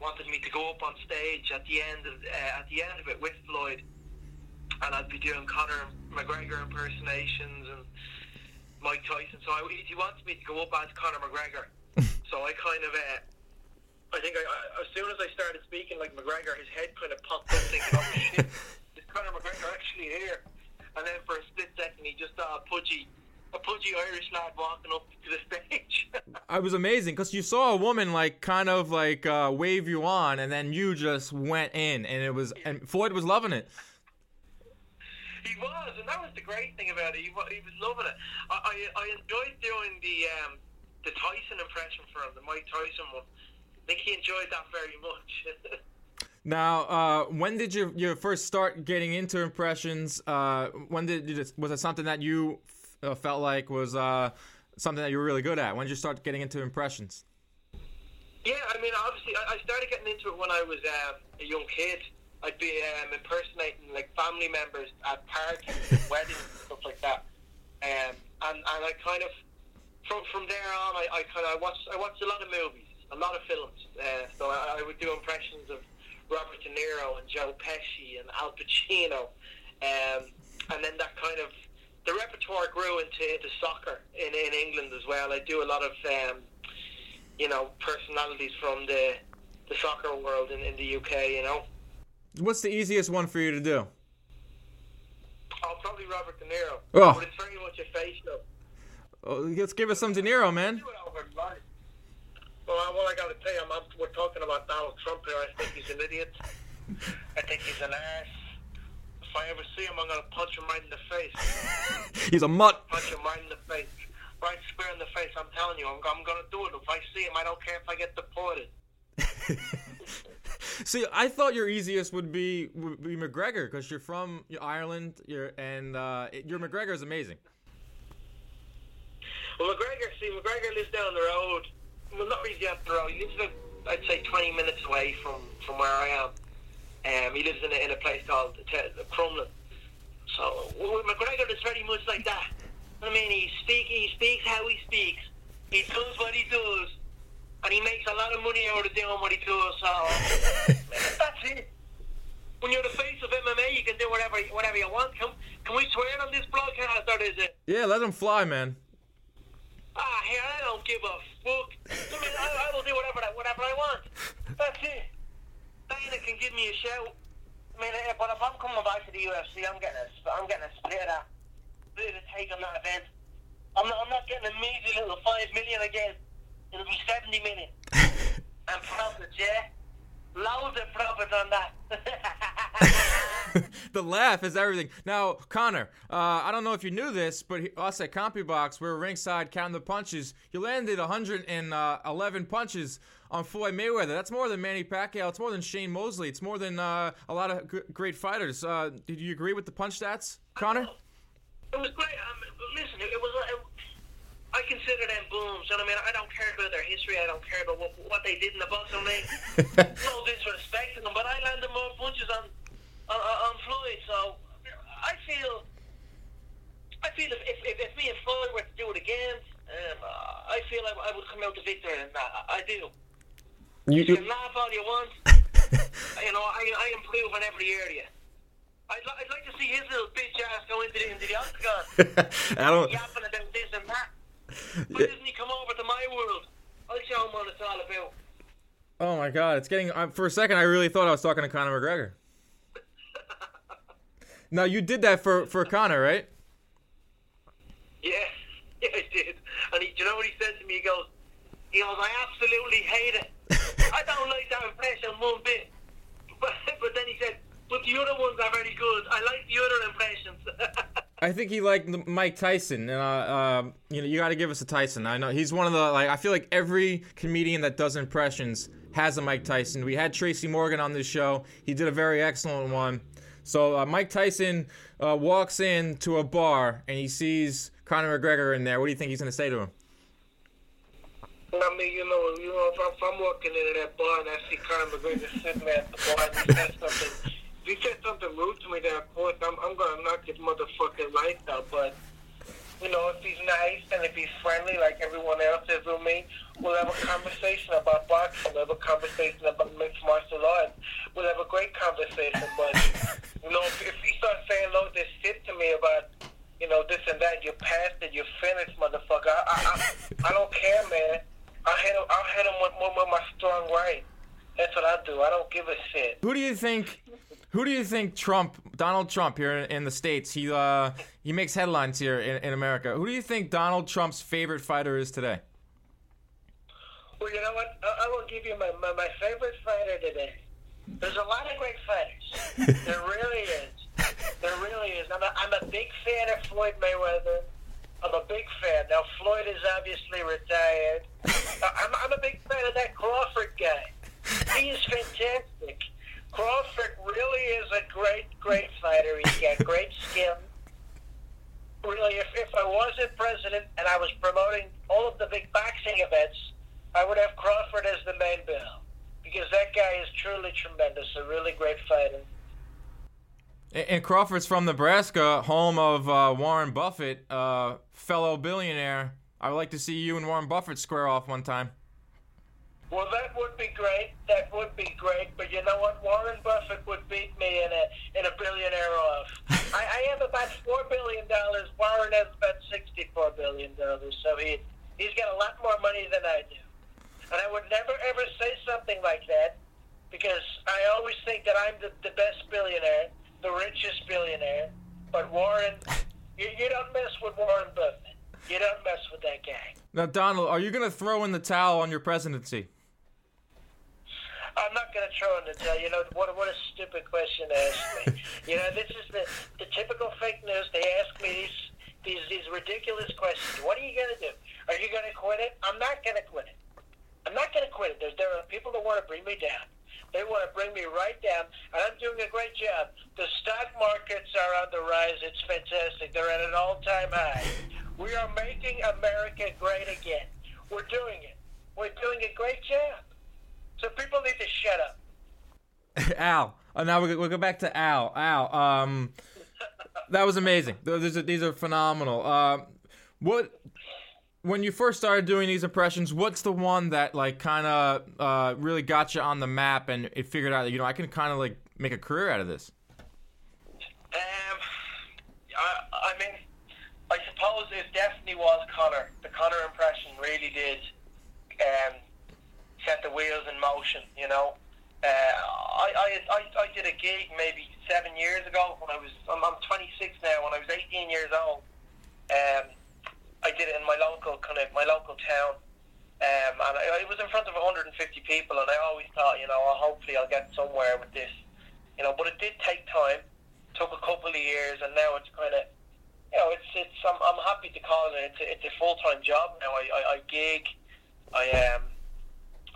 wanted me to go up on stage at the end of uh, at the end of it with Floyd, and I'd be doing Conor McGregor impersonations and Mike Tyson. So I, he wanted me to go up as Conor McGregor. so I kind of, uh, I think I, I, as soon as I started speaking like McGregor, his head kind of popped up, thinking, "Oh shit, is Conor McGregor actually here?" And then for a split second, he just saw a pudgy a pudgy Irish lad walking up to the stage. I was amazing because you saw a woman like kind of like uh, wave you on, and then you just went in, and it was and Floyd was loving it. He was, and that was the great thing about it. He, he was loving it. I, I, I enjoyed doing the um, the Tyson impression for him, the Mike Tyson one. I think he enjoyed that very much. Now, uh, when did you you first start getting into impressions? Uh, when did you, was it something that you uh, felt like was uh, something that you were really good at? When did you start getting into impressions? Yeah, I mean, obviously, I, started getting into it when I was um, a young kid. I'd be um, impersonating like family members at parties, weddings, stuff like that. Um, and and I kind of from from there on, I, I kind of I watched I watched a lot of movies, a lot of films. Uh, so I, I would do impressions of Robert De Niro and Joe Pesci and Al Pacino, um, and then that kind of the repertoire grew into, into soccer in, in England as well. I do a lot of um, you know personalities from the the soccer world in, in the UK. You know. What's the easiest one for you to do? Oh, probably Robert De Niro. Oh. But it's very much a face show. Oh, let's give us some De Niro, man. Well, what I got to tell you, I'm, I'm, we're talking about Donald Trump here. I think he's an idiot. I think he's an ass. If I ever see him, I'm going to punch him right in the face. He's a mutt. Punch him right in the face. Right square in the face. I'm telling you, I'm, I'm going to do it. If I see him, I don't care if I get deported. See, I thought your easiest would be would be McGregor because you're from Ireland. You're and uh, your McGregor is amazing. Well, McGregor, see, McGregor lives down the road. Well, not really down the road. He lives about, I'd say, 20 minutes away from from where I am. Um, he lives in a, in a place called the Crumlin. So McGregor is very much like that. I mean, he speak he speaks how he speaks. He does what he does, and he makes a lot of money out of doing what he does. So that's it. When you're the face of MMA, you can do whatever whatever you want. Can, can we swear on this broadcast, or is it? Yeah, let him fly, man. Ah, here I don't give a fuck. I mean, I, I will do whatever I, whatever I want. That's it. Dana can give me a shout. I mean, but if I'm coming back to the UFC, I'm getting a, I'm getting a split of that, split of take on that event. I'm not, I'm not getting a measly little five million again. It'll be 70 minutes. and profit, yeah. Loads of profit on that. the laugh is everything. Now, Conor, uh, I don't know if you knew this, but us at CompuBox, we are ringside counting the punches. You landed 111 uh, punches on Floyd Mayweather. That's more than Manny Pacquiao. It's more than Shane Mosley. It's more than uh, a lot of g- great fighters. Uh, did you agree with the punch stats, Conor? It was great. Um, listen, it, was. It, I consider them booms. And I mean, I don't care about their history. I don't care about what, what they did in the boxing ring. no disrespect to them, but I landed more punches on on, on Floyd. So I feel, I feel if, if, if me and Floyd were to do it again, um, I feel I, I would come out the victor, and I, I do. You, you can laugh all you want. you know, I, I improve in every area. I'd, li- I'd like to see his little bitch ass go into the, into the octagon. I don't. Yapping about this and that. Why doesn't he come over to my world? I'll show him what it's all about. Oh my god, it's getting. Uh, for a second, I really thought I was talking to Conor McGregor. now you did that for for Conor, right? Yeah, yeah, I did. And he, you know what he said to me? He goes, he goes, I absolutely hate it. I don't like that impression one bit. But but then he said, but the other ones are very good. I like the other impressions. I think he liked Mike Tyson. Uh, uh, you know, you got to give us a Tyson. I know he's one of the like. I feel like every comedian that does impressions has a Mike Tyson. We had Tracy Morgan on this show. He did a very excellent one. So uh, Mike Tyson uh, walks into a bar and he sees Conor McGregor in there. What do you think he's going to say to him? I mean, you know, you know, if I'm, if I'm walking into that bar and I see Conor McGregor sitting at the bar and he says something if he said something rude to me, then of course I'm, I'm gonna knock his motherfucking lights out. But you know, if he's nice and if he's friendly like everyone else is with me, we'll have a conversation about boxing. We'll have a conversation about mixed martial arts. We'll have a great conversation. But you know, if, if he starts saying all this shit to me about you know this and that, you're past it, you're finished, motherfucker. I I, I, I don't care, man. I'll hit him. I'll hit him with, with, with my strong right. That's what I do. I don't give a shit. Who do you think who do you think Trump, Donald Trump here in, in the states? He uh, he makes headlines here in, in, America. Who do you think Donald Trump's favorite fighter is today? Well, you know what? I, I will give you my, my, my favorite fighter today. There's a lot of great fighters. there really is. There really is. I'm a, I'm a big fan of Floyd Mayweather. I'm a big fan. Now, Floyd is obviously retired. I'm, I'm a big fan of that Crawford guy. He is fantastic. Crawford really is a great, great fighter. He's got great skin. Really, if, if I wasn't president and I was promoting all of the big boxing events, I would have Crawford as the main bill because that guy is truly tremendous, a really great fighter. And Crawford's from Nebraska, home of uh, Warren Buffett, uh, fellow billionaire. I would like to see you and Warren Buffett square off one time. Well, that would be great. That would be great. But you know what? Warren Buffett would beat me in a in a billionaire off. I, I have about four billion dollars. Warren has about sixty-four billion dollars. So he he's got a lot more money than I do. And I would never ever say something like that because I always think that I'm the, the best billionaire, the richest billionaire. But Warren, you, you don't mess with Warren Buffett. You don't mess with that guy. Now, Donald, are you going to throw in the towel on your presidency? I'm not going to throw in the towel. You know, what, what a stupid question to ask me. you know, this is the, the typical fake news. They ask me these, these, these ridiculous questions. What are you going to do? Are you going to quit it? I'm not going to quit it. I'm not going to quit it. There's, there are people that want to bring me down. They want to bring me right down, and I'm doing a great job. The stock markets are on the rise. It's fantastic. They're at an all-time high. We are making America great again. We're doing it. We're doing a great job. So people need to shut up. Al. Oh, now we we'll go back to Al. Al. Um, that was amazing. These are, these are phenomenal. Uh, what when you first started doing these impressions, what's the one that like kind of uh, really got you on the map and it figured out that you know I can kind of like make a career out of this? Um, I, I mean, I suppose it definitely was Conor. The Conor impression really did um, set the wheels in motion. You know, I, I, I I did a gig maybe seven years ago when I was I'm, I'm 26 now. When I was 18 years old, um, I did it in my local kind of my local town. Um, and I, it was in front of 150 people, and I always thought, you know, well, hopefully I'll get somewhere with this, you know. But it did take time. took a couple of years, and now it's kind of, you know, it's it's. I'm, I'm happy to call it. It's a, it's a full time job now. I, I, I gig, I um,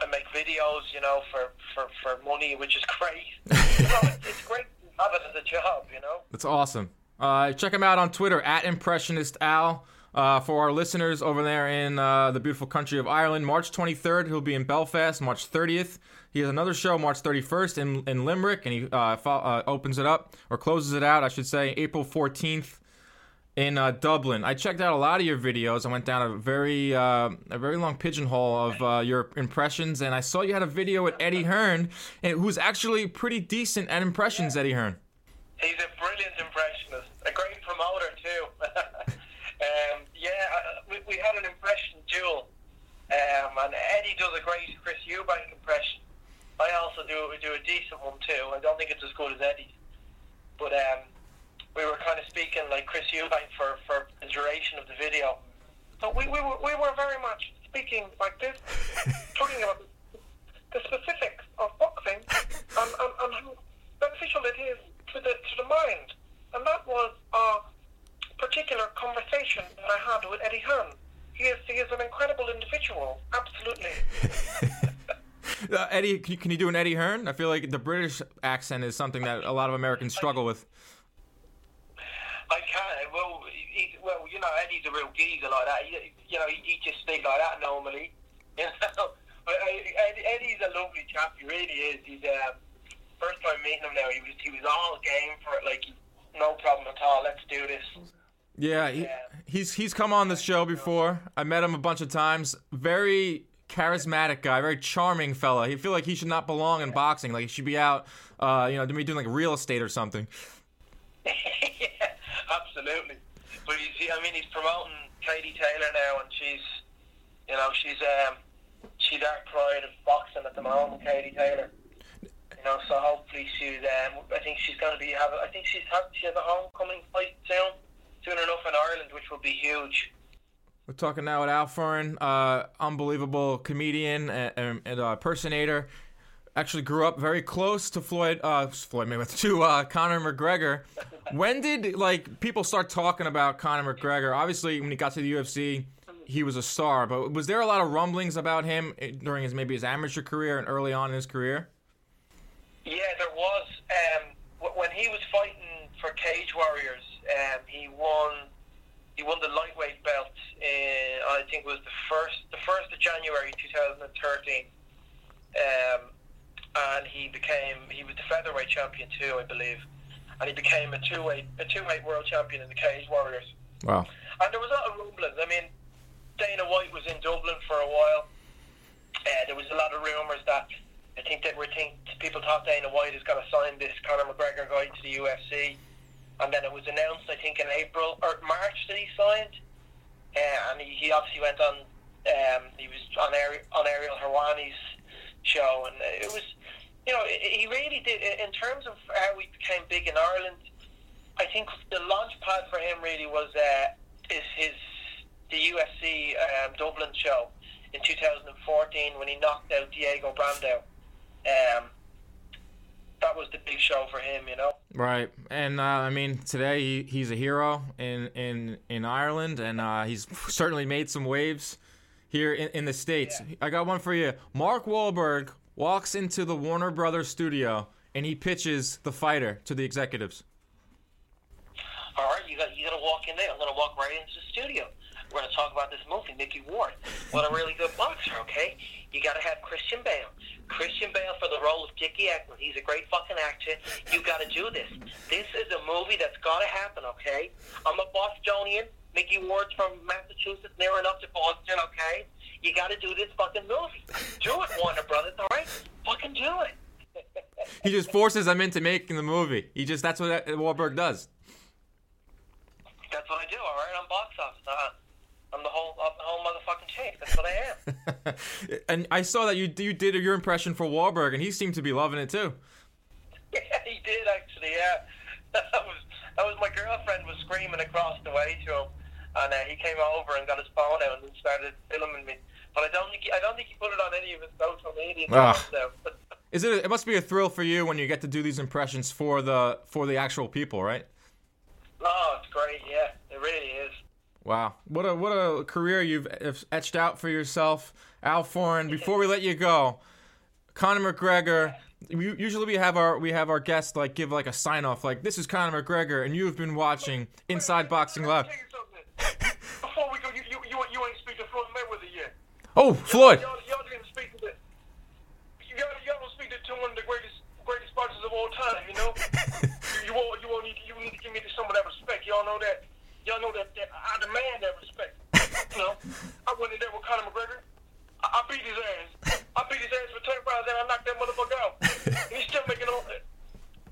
I make videos, you know, for for, for money, which is great. you know, it's, it's great to have it as a job, you know. That's awesome. Uh, check him out on Twitter at Impressionist Al. Uh, for our listeners over there in uh, the beautiful country of Ireland, March 23rd, he'll be in Belfast. March 30th, he has another show March 31st in, in Limerick, and he uh, fo- uh, opens it up, or closes it out, I should say, April 14th in uh, Dublin. I checked out a lot of your videos. I went down a very uh, a very long pigeonhole of uh, your impressions, and I saw you had a video with Eddie Hearn, and who's actually pretty decent at impressions, Eddie Hearn. He's a brilliant impressionist, a great promoter too. um, yeah, uh, we, we had an impression duel, um, and Eddie does a great Chris Eubank impression. I also do do a decent one too. I don't think it's as good as Eddie's, but um, we were kind of speaking like Chris Eubank for, for the duration of the video. So we, we, were, we were very much speaking like this, talking about the specifics of boxing and, and, and how beneficial it is to the to the mind. And that was a particular conversation that I had with Eddie Hearn. He is he is an incredible individual, absolutely. Uh, Eddie, can you, can you do an Eddie Hearn? I feel like the British accent is something that a lot of Americans struggle with. I can. Well, he, well, Eddie's a real geezer like that. He, you know, he, he just speak like that normally. You know, but Eddie, Eddie's a lovely chap. He really is. He's um, first time meeting him now. He was he was all game for it. Like no problem at all. Let's do this. Yeah, he, he's he's come on this show before. I met him a bunch of times. Very charismatic guy, very charming fella. He feel like he should not belong in boxing. Like he should be out, uh, you know, to be doing like real estate or something. yeah, absolutely. But I mean, he's promoting Katie Taylor now, and she's, you know, she's um, she's our pride of boxing at the moment, Katie Taylor. You know, so hopefully she's. Um, I think she's going to be have. I think she's have, she has a homecoming fight soon, soon enough in Ireland, which will be huge. We're talking now with Al Foran, uh, unbelievable comedian and, and uh, impersonator. Actually, grew up very close to Floyd, uh, Floyd Mayweather, to uh, Conor McGregor. When did like people start talking about Conor McGregor? Obviously, when he got to the UFC, he was a star. But was there a lot of rumblings about him during his maybe his amateur career and early on in his career? Yeah, there was. Um, when he was fighting for Cage Warriors, um, he won. He won the lightweight belt. In, I think it was the first, the first of January 2013. Um, and he became. He was the featherweight champion too, I believe. And he became a two weight, a two weight world champion in the Cage Warriors. Wow. And there was a lot of rumblings. I mean, Dana White was in Dublin for a while. Uh, there was a lot of rumours that I think that we think people thought Dana White is going to sign this Conor McGregor guy to the UFC, and then it was announced I think in April or March that he signed, uh, and he, he obviously went on. Um, he was on Ari- on Ariel Helwani's show, and it was, you know, he really did in terms of how he became big in Ireland. I think the launch pad for him really was uh, is his the UFC um, Dublin show in 2014 when he knocked out Diego Brandao. Um, that was the big show for him, you know. Right, and uh, I mean today he, he's a hero in in in Ireland, and uh, he's certainly made some waves here in, in the states. Yeah. I got one for you. Mark Wahlberg walks into the Warner Brothers studio and he pitches the fighter to the executives. All right, you got you got to walk in there. I'm to walk right into the studio. We're to talk about this movie, Micky Ward. What a really good boxer, okay? You got to have Christian Bale. Christian Bale for the role of Dickie Eckman. He's a great fucking actor. You got to do this. This is a movie that's got to happen, okay? I'm a Bostonian. Micky Ward's from Massachusetts, near enough to Boston, okay? You got to do this fucking movie. Do it, Warner Brothers, all right? Fucking do it. He just forces them into making the movie. He just that's what Wahlberg does. That's what I do, all right? I'm box office. Uh, I'm the whole, I'm the whole motherfucking tape. That's what I am. and I saw that you you did your impression for Wahlberg, and he seemed to be loving it too. Yeah, he did actually. Yeah, that was that was my girlfriend was screaming across the way to him, and uh, he came over and got his phone out and started filming me. But I don't think he, I don't think he put it on any of his social media. Ah. Is it? It must be a thrill for you when you get to do these impressions for the for the actual people, right? Oh, it's great. Yeah, it really is. Wow, what a what a career you've etched out for yourself, Al Foran. Before we let you go, Conor McGregor. Usually we have our we have our guests like give like a sign off like this is Conor McGregor and you have been watching Inside Boxing Live. Before we go, you you you, you ain't speaking to Floyd Mayweather yet. Oh, Floyd. Y'all, y'all didn't speak to y'all, y'all don't speak to one of the greatest greatest boxers of all time. You know, you you won't you won't need you need to give me some of that respect. Y'all know that. Y'all know that, that I demand that respect. you know, I went in there with Conor McGregor. I, I beat his ass. I beat his ass for ten rounds, and I knocked that motherfucker out. And he's still making all that.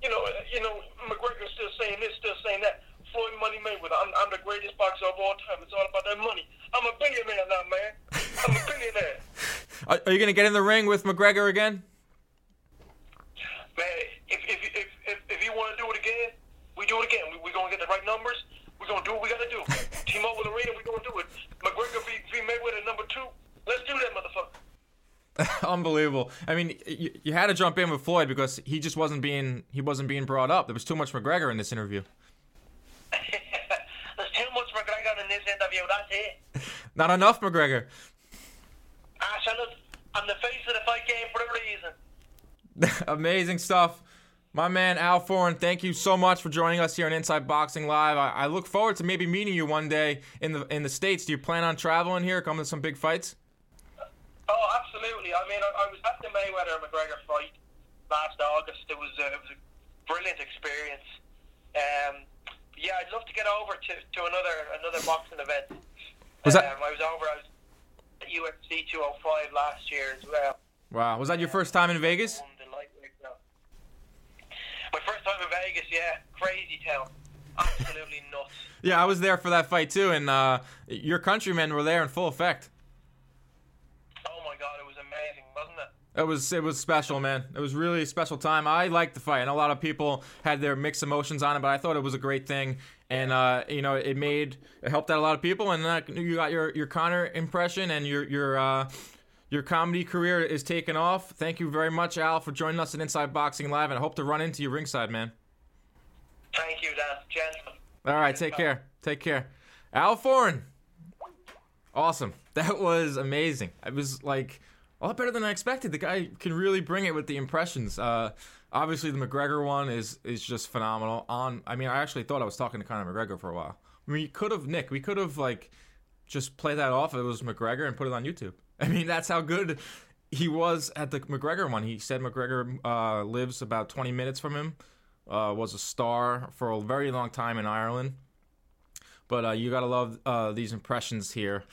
You know, you know, McGregor's still saying this, still saying that. Floyd Money Mayweather. I'm, I'm the greatest boxer of all time. It's all about that money. I'm a billionaire now, man. I'm a billionaire. Are, are you gonna get in the ring with McGregor again? Man, if if if if, if you want to do it again, we do it again. We we gonna get the right numbers. We are gonna do what we gotta do. Team up with Arena. we're gonna do it. McGregor v, v Mayweather number two. Let's do that, motherfucker. Unbelievable. I mean, you, you had to jump in with Floyd because he just wasn't being he wasn't being brought up. There was too much McGregor in this interview. There's too much McGregor in this interview. That's it. Not enough McGregor. Ah, Charlotte, I'm the face of the fight game for a reason. Amazing stuff. My man Al Foran, thank you so much for joining us here on Inside Boxing Live. I, I, look forward to maybe meeting you one day in the in the states. Do you plan on traveling here, coming to some big fights? Oh, absolutely. I mean, I, I was at the Mayweather McGregor fight last August. It was a, it was a brilliant experience. Um, yeah, I'd love to get over to, to another another boxing event. Was that? Um, I was over. I was at UFC 205 last year as well. Wow, was that your first time in Vegas? My first time in Vegas, yeah, crazy town, absolutely nuts. Yeah, I was there for that fight too, and uh, your countrymen were there in full effect. Oh my god, it was amazing, wasn't it? It was it was special, man. It was really a special time. I liked the fight, and a lot of people had their mixed emotions on it, but I thought it was a great thing, and uh, you know, it made it helped out a lot of people, and uh, you got your your Conor impression and your your. Uh, your comedy career is taking off. Thank you very much, Al, for joining us at Inside Boxing Live, and I hope to run into you ringside, man. Thank you, Dan. Gentlemen. All right, take care. Take care. Al Foran. Awesome. That was amazing. It was like a lot better than I expected. The guy can really bring it with the impressions. Uh, obviously, the McGregor one is is just phenomenal. On, I mean, I actually thought I was talking to Conor McGregor for a while. We could have Nick. We could have like just play that off. It was McGregor and put it on YouTube. I mean, that's how good he was at the McGregor one. He said McGregor uh, lives about 20 minutes from him. Uh, was a star for a very long time in Ireland. But uh, you gotta love uh, these impressions here.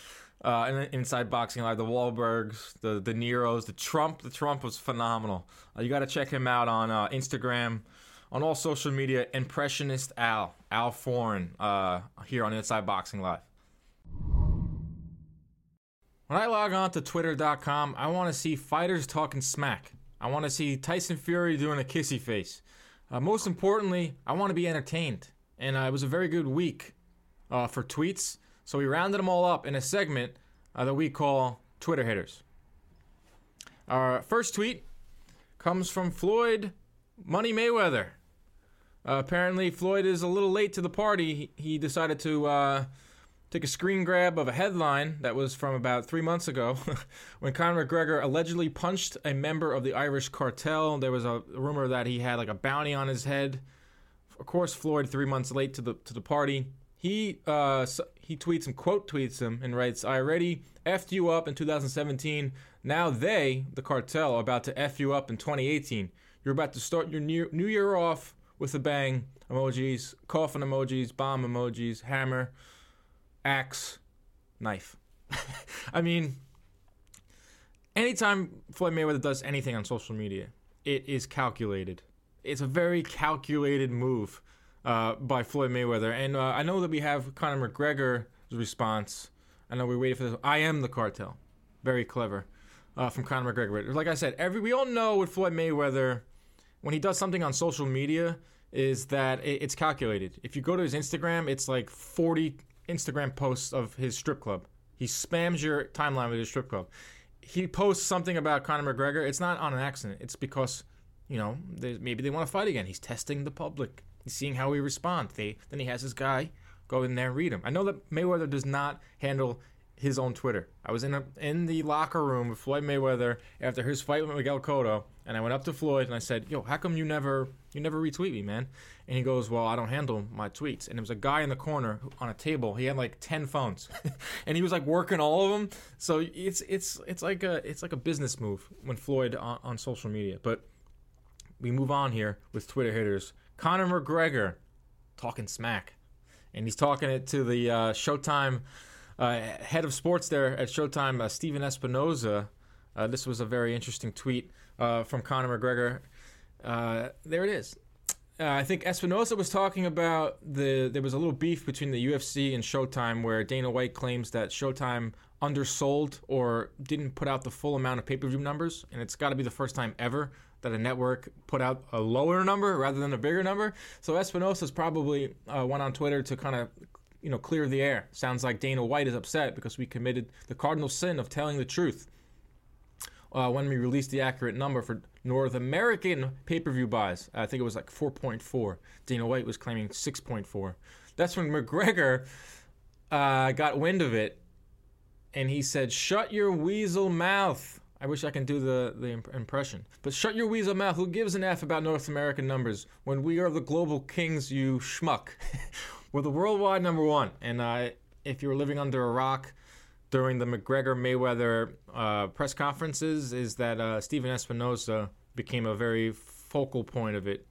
Uh, inside boxing live, the Wahlbergs, the the Neros, the Trump. The Trump was phenomenal. Uh, you gotta check him out on Instagram, on all social media. Impressionist Al, Al Foran, here on Inside Boxing Live. When I log on to twitter.com, I want to see fighters talking smack. I want to see Tyson Fury doing a kissy face. Uh, most importantly, I want to be entertained. And uh, it was a very good week uh, for tweets. So we rounded them all up in a segment uh, that we call Twitter Hitters. Our first tweet comes from Floyd Money Mayweather. Uh, apparently, Floyd is a little late to the party. He, decided to uh, Take a screen grab of a headline that was from about three months ago when Conor McGregor allegedly punched a member of the Irish cartel. There was a rumor that he had like a bounty on his head. Of course, Floyd, three months late to the to the party, he uh, he tweets him, quote tweets him, and writes, "I already effed you up in 2017. Now they, the cartel, are about to f you up in 2018. You're about to start your new new year off with a bang. Emojis, coffin emojis, bomb emojis, hammer." axe, knife. I mean, anytime Floyd Mayweather does anything on social media, it is calculated. It's a very calculated move uh, by Floyd Mayweather. And uh, I know that we have Conor McGregor's response. I know we waited for this. I am the cartel. Very clever uh, from Conor McGregor. Like I said, every we all know with Floyd Mayweather, when he does something on social media, is that it's calculated. If you go to his Instagram, it's like 40 Instagram posts of his strip club. He spams your timeline with his strip club. he posts something about Conor McGregor, it's not on an accident. It's because, you know, maybe they want to fight again. He's testing the public. Seeing how we respond. They then he has his guy go in there and read him. I know that Mayweather does not handle his own Twitter. I was in a in the locker room with Floyd Mayweather after his fight with Miguel Cotto, and I went up to Floyd and I said, "Yo, how come you never you never retweet me, man?" And he goes, "Well, I don't handle my tweets." And there was a guy in the corner on a table. He had like ten phones, and he was like working all of them. So it's it's it's like a it's like a business move when Floyd on, on social media. But we move on here with Twitter hitters. Conor McGregor talking smack, and he's talking it to the uh, Showtime uh, head of sports there at Showtime, uh, Stephen Espinoza. Uh, this was a very interesting tweet uh, from Conor McGregor. Uh, there it is. I think Espinoza was talking about the there was a little beef between the UFC and Showtime where Dana White claims that Showtime undersold or didn't put out the full amount of pay-per-view numbers, and it's got to be the first time ever that a network put out a lower number rather than a bigger number. So Espinoza's probably uh, went on Twitter to kind of you know clear the air. Sounds like Dana White is upset because we committed the cardinal sin of telling the truth uh, when we released the accurate number for North American pay per view buys. I think it was like 4.4. Dana White was claiming 6.4. That's when McGregor uh, got wind of it and he said, Shut your weasel mouth. I wish I can do the, the imp- impression. But shut your weasel mouth. Who gives an F about North American numbers when we are the global kings, you schmuck? We're the worldwide number one. And uh, if you were living under a rock, during the McGregor Mayweather uh, press conferences is that uh, Stephen Espinoza became a very focal point of it.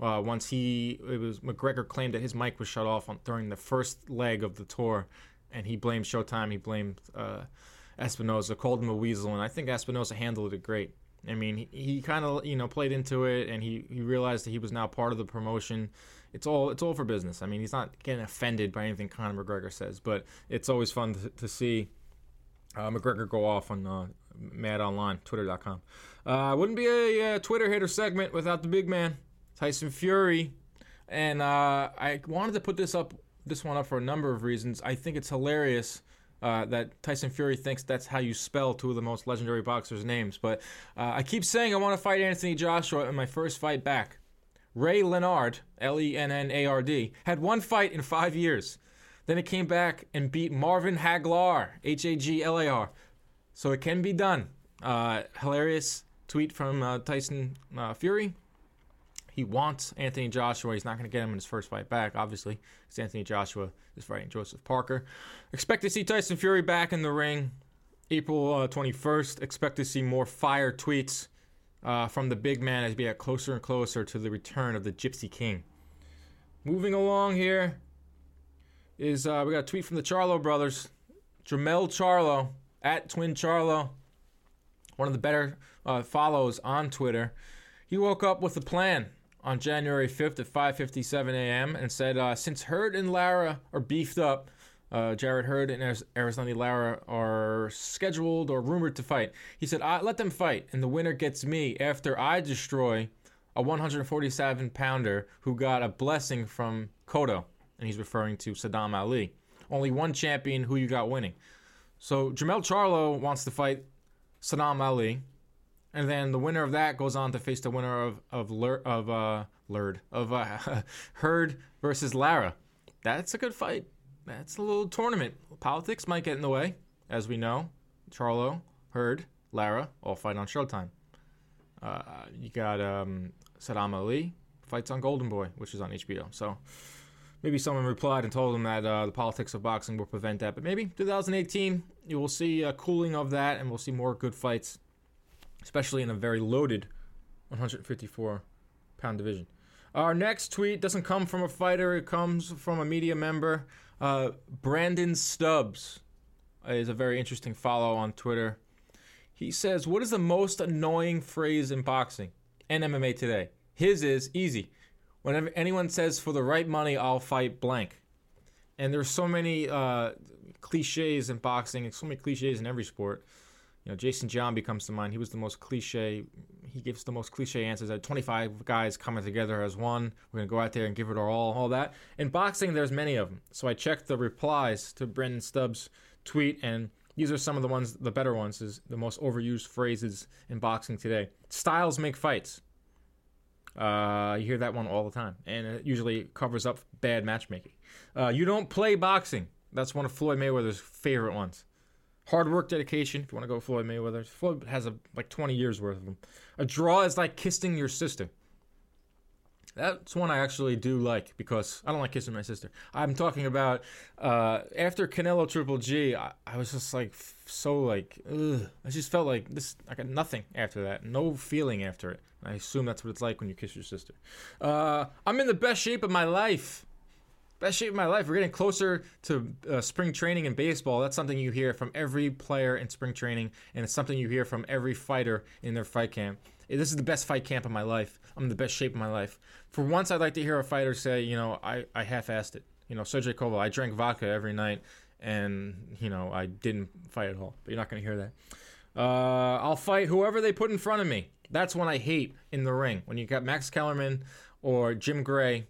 Uh, once he, it was McGregor claimed that his mic was shut off on, during the first leg of the tour, and he blamed Showtime. He blamed Espinoza, called him a weasel, and I think Espinoza handled it great. I mean, he, he kind of you know played into it, and he, he realized that he was now part of the promotion. It's all it's all for business. I mean, he's not getting offended by anything Conor McGregor says, but it's always fun to, to see uh, McGregor go off on uh, Mad Online, Twitter.com. Uh, wouldn't be a, a, Twitter hitter segment without the big man, Tyson Fury. And uh, I wanted to put this up, this one up for a number of reasons. I think it's hilarious uh, that Tyson Fury thinks that's how you spell two of the most legendary boxers' names. But uh, I keep saying I want to fight Anthony Joshua in my first fight back. Ray Leonard, L E N N A R D, had one fight in five years. Then it came back and beat Marvin Haglar, H A G L A R. So it can be done. Uh, hilarious tweet from uh, Tyson uh, Fury. He wants Anthony Joshua. He's not going to get him in his first fight back, obviously, because Anthony Joshua is fighting Joseph Parker. Expect to see Tyson Fury back in the ring April 21st. Uh, Expect to see more fire tweets uh, from the big man as we get closer and closer to the return of the Gypsy King. Moving along here, is uh, we got a tweet from the Charlo brothers, Jermell Charlo at Twin Charlo, one of the better uh, follows on Twitter. He woke up with a plan on January 5th at 5:57 a.m. and said, uh, since Hurd and Lara are beefed up, uh, Jarrett Hurd and Erislandy Lara are scheduled or rumored to fight. He said, "Let them fight, and the winner gets me after I destroy a 147 pounder who got a blessing from Cotto." and he's referring to Saddam Ali. Only one champion who you got winning. So Jermell Charlo wants to fight Saddam Ali, and then the winner of that goes on to face the winner of of Lur, of uh, Lurd of uh, Hurd versus Lara. That's a good fight. That's a little tournament. Politics might get in the way, as we know. Charlo, Hurd, Lara all fight on Showtime. Uh, you got um, Saddam Ali fights on Golden Boy, which is on HBO. So maybe someone replied and told him that uh, the politics of boxing will prevent that. But maybe 2018, you will see a cooling of that, and we'll see more good fights, especially in a very loaded 154 pound division. Our next tweet doesn't come from a fighter; it comes from a media member. Uh, Brandon Stubbs is a very interesting follow on Twitter. He says, "What is the most annoying phrase in boxing and MMA today?" His is easy whenever anyone says for the right money i'll fight blank and there's so many uh, cliches in boxing and so many cliches in every sport you know jason john becomes to mind he was the most cliche he gives the most cliche answers that 25 guys coming together as one we're going to go out there and give it our all all that in boxing there's many of them so i checked the replies to brendan stubbs tweet and These are some of the ones, the better ones, is the most overused phrases in boxing today. Styles make fights. Uh, you hear that one all the time, and it usually covers up bad matchmaking. Uh, you don't play boxing. That's one of Floyd Mayweather's favorite ones. Hard work, dedication. If you want to go Floyd Mayweather, Floyd has a, like 20 years worth of them. A draw is like kissing your sister. That's one I actually do like because I don't like kissing my sister. I'm talking about uh, after Canelo Triple G. I, I was just like so like ugh. I just felt like this. I got nothing after that. No feeling after it. I assume that's what it's like when you kiss your sister. Uh, I'm in the best shape of my life. Best shape of my life. We're getting closer to uh, spring training in baseball. That's something you hear from every player in spring training, and it's something you hear from every fighter in their fight camp. This is the best fight camp of my life. I'm in the best shape of my life. For once, I'd like to hear a fighter say, you know, I, I half-assed it. You know, Sergey Koval, I drank vodka every night, and you know, I didn't fight at all. But you're not going to hear that. Uh, I'll fight whoever they put in front of me. That's when I hate in the ring. When you got Max Kellerman or Jim Gray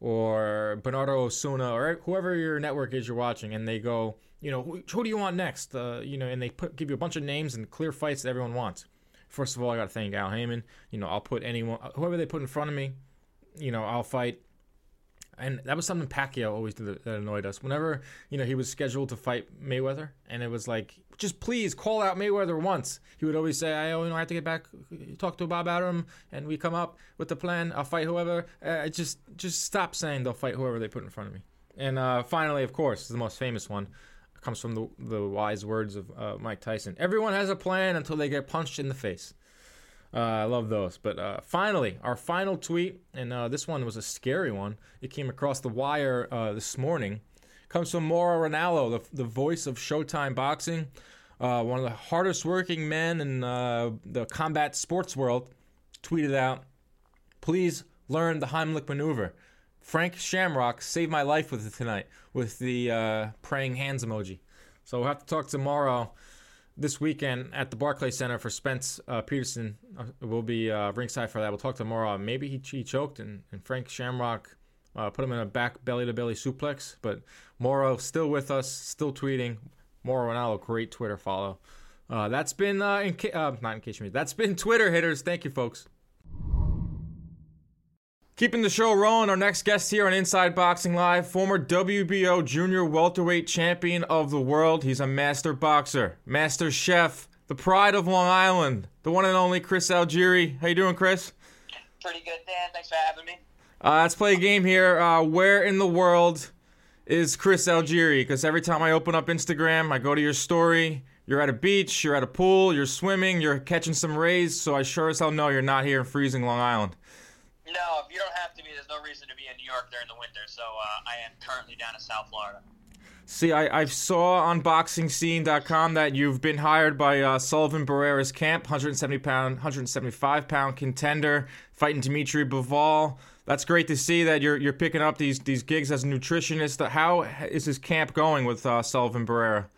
or Bernardo Osuna or whoever your network is you're watching, and they go, you know, who, who do you want next? Uh, you know, and they put give you a bunch of names and clear fights that everyone wants. First of all, I got to thank Al Haymon. You know, I'll put anyone, whoever they put in front of me, you know, I'll fight. And that was something Pacquiao always did that annoyed us. Whenever you know he was scheduled to fight Mayweather, and it was like, just please call out Mayweather once. He would always say, I, you know, I have to get back, talk to Bob Arum, and we come up with the plan. I'll fight whoever. Uh, just, just stop saying they'll fight whoever they put in front of me. And uh, finally, of course, the most famous one comes from the the wise words of uh, Mike Tyson. Everyone has a plan until they get punched in the face. Uh, I love those. But uh, finally, our final tweet, and uh, this one was a scary one. It came across the wire uh, this morning. Comes from Mauro Ranallo, the, the voice of Showtime Boxing, uh, one of the hardest working men in uh, the combat sports world. Tweeted out, "Please learn the Heimlich maneuver." Frank Shamrock saved my life with it tonight with the praying hands emoji. So we'll have to talk tomorrow this weekend at the Barclay Center for Spence uh, Peterson. Uh, will be uh, ringside for that. We'll talk tomorrow. Maybe he, he choked and, and Frank Shamrock uh, put him in a back belly to belly suplex. But Mauro still with us, still tweeting. Mauro Ranallo, great Twitter follow. Uh, that's been uh, in ca- not in case you mean that's been Twitter hitters. Thank you, folks. Keeping the show rolling, our next guest here on Inside Boxing Live, former WBO junior welterweight champion of the world. He's a master boxer, master chef, the pride of Long Island, the one and only Chris Algieri. How you doing, Chris? Pretty good, Dan. Thanks for having me. Uh, let's play a game here. Uh, where in the world is Chris Algieri? Because every time I open up Instagram, I go to your story. You're at a beach, you're at a pool, you're swimming, you're catching some rays. So I sure as hell know you're not here in freezing Long Island. No, if you don't have to be, there's no reason to be in New York during the winter. So uh, I am currently down in South Florida. See, I, I saw on BoxingScene.com that you've been hired by uh, Sullivan Barrera's camp, 170 pound, 175 pound contender, fighting Dimitri Bivol. That's great to see that you're you're picking up these these gigs as a nutritionist. How is this camp going with uh, Sullivan Barrera?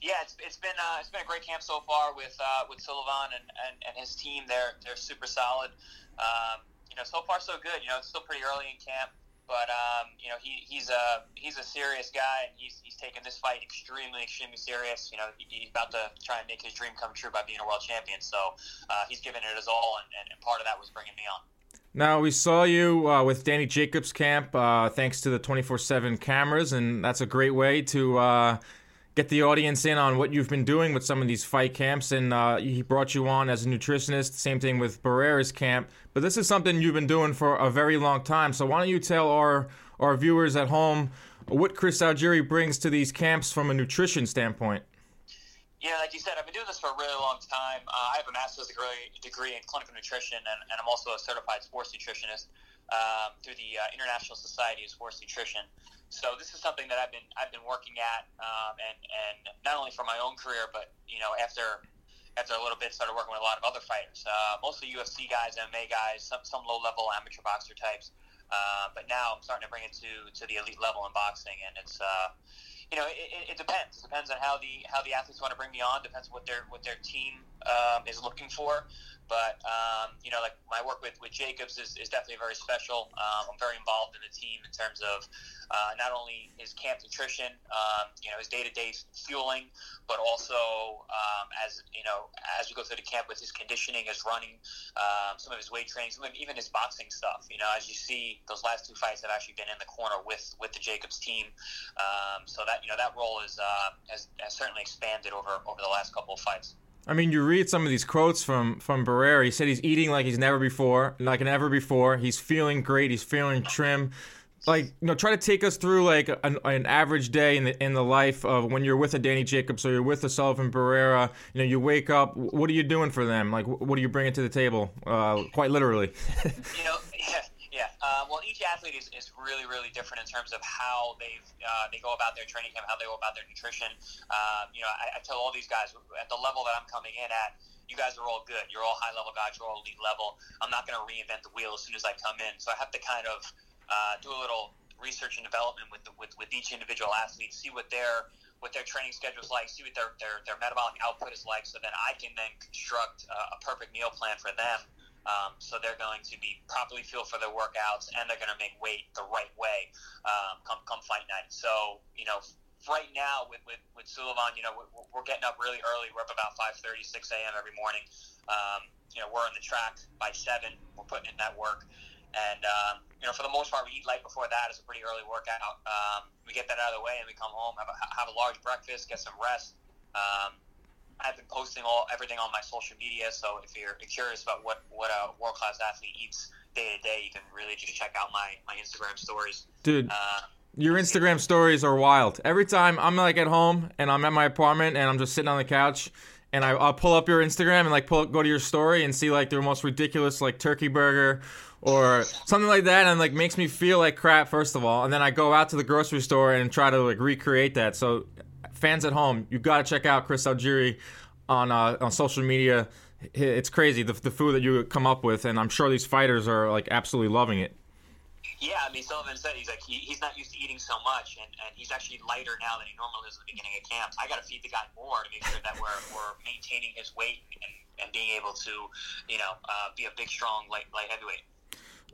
Yeah, it's, it's been uh, it's been a great camp so far with uh, with Sullivan and, and, and his team. They're they're super solid. Um, you know, so far so good. You know, it's still pretty early in camp, but um, you know, he, he's a he's a serious guy, and he's he's taken this fight extremely extremely serious. You know, he, he's about to try and make his dream come true by being a world champion. So uh, he's giving it his all, and, and part of that was bringing me on. Now we saw you uh, with Danny Jacobs' camp, uh, thanks to the 24/7 cameras, and that's a great way to uh, get the audience in on what you've been doing with some of these fight camps. And uh, he brought you on as a nutritionist. Same thing with Barrera's camp. But this is something you've been doing for a very long time. So why don't you tell our our viewers at home what Chris Algieri brings to these camps from a nutrition standpoint? Yeah, like you said, I've been doing this for a really long time. Uh, I have a master's degree, degree in clinical nutrition, and, and I'm also a certified sports nutritionist um, through the uh, International Society of Sports Nutrition. So this is something that I've been I've been working at, um, and and not only for my own career, but you know after after a little bit started working with a lot of other fighters, uh, mostly UFC guys, MMA guys, some some low level amateur boxer types. Uh, but now I'm starting to bring it to to the elite level in boxing, and it's. Uh, you know, it, it, depends. It depends on how the how the athletes want to bring me on. Depends what their what their team um, is looking for. But um, you know, like my work with, with Jacobs is, is definitely very special. Um, I'm very involved in the team in terms of uh, not only his camp nutrition, um, you know, his day to day fueling, but also um, as you know, as we go through the camp with his conditioning, his running, um, some of his weight training, some of, even his boxing stuff. You know, as you see, those last two fights have actually been in the corner with with the Jacobs team. Um, so that you know that role is uh, has, has certainly expanded over over the last couple of fights. I mean, you read some of these quotes from from Barrera. He said he's eating like he's never before, like never before. He's feeling great. He's feeling trim. Like you know, try to take us through like an, an, average day in the in the life of when you're with a Danny Jacobs or you're with a Sullivan Barrera. You know, you wake up. What are you doing for them? Like, what are you bringing to the table? Uh, quite literally. you know, yeah. Yeah, uh, well, each athlete is, is really, really different in terms of how they uh, they go about their training camp, how they go about their nutrition. Um, you know, I, I tell all these guys at the level that I'm coming in at, you guys are all good. You're all high level guys. You're all elite level. I'm not going to reinvent the wheel as soon as I come in. So I have to kind of uh, do a little research and development with, the, with with each individual athlete, see what their what their training schedule is like, see what their, their, their metabolic output is like, so then I can then construct a, a perfect meal plan for them um, so they're going to be properly fueled for their workouts, and they're going to make weight the right way um, come come fight night. So you know, right now with with, with Sullivan, you know, we're, we're getting up really early. We're up about 5:30, 6 a.m. every morning. Um, you know, we're on the track by seven. We're putting in that work. And um, you know, for the most part, we eat light before that. It's a pretty early workout. Um, we get that out of the way, and we come home, have a, have a large breakfast, get some rest. Um, I've been posting all everything on my social media. So if you're curious about what what a world class athlete eats day to day, you can really just check out my my Instagram stories. Dude. Uh, your Instagram stories are wild. Every time I'm like at home and I'm at my apartment and I'm just sitting on the couch and I, will pull up your Instagram and like pull go to your story and see like their most ridiculous like turkey burger or something like that and like makes me feel like crap first of all and then I go out to the grocery store and try to like recreate that. So fans at home, you got to check out Chris Algieri on uh, on social media. It's crazy the, the food that you come up with, and I'm sure these fighters are like absolutely loving it. Yeah, I mean, Sullivan said he's like he, he's not used to eating so much, and, and he's actually lighter now than he normally is at the beginning of camp. I got to feed the guy more to make sure that we're, we're maintaining his weight and, and being able to, you know, uh, be a big, strong light light heavyweight.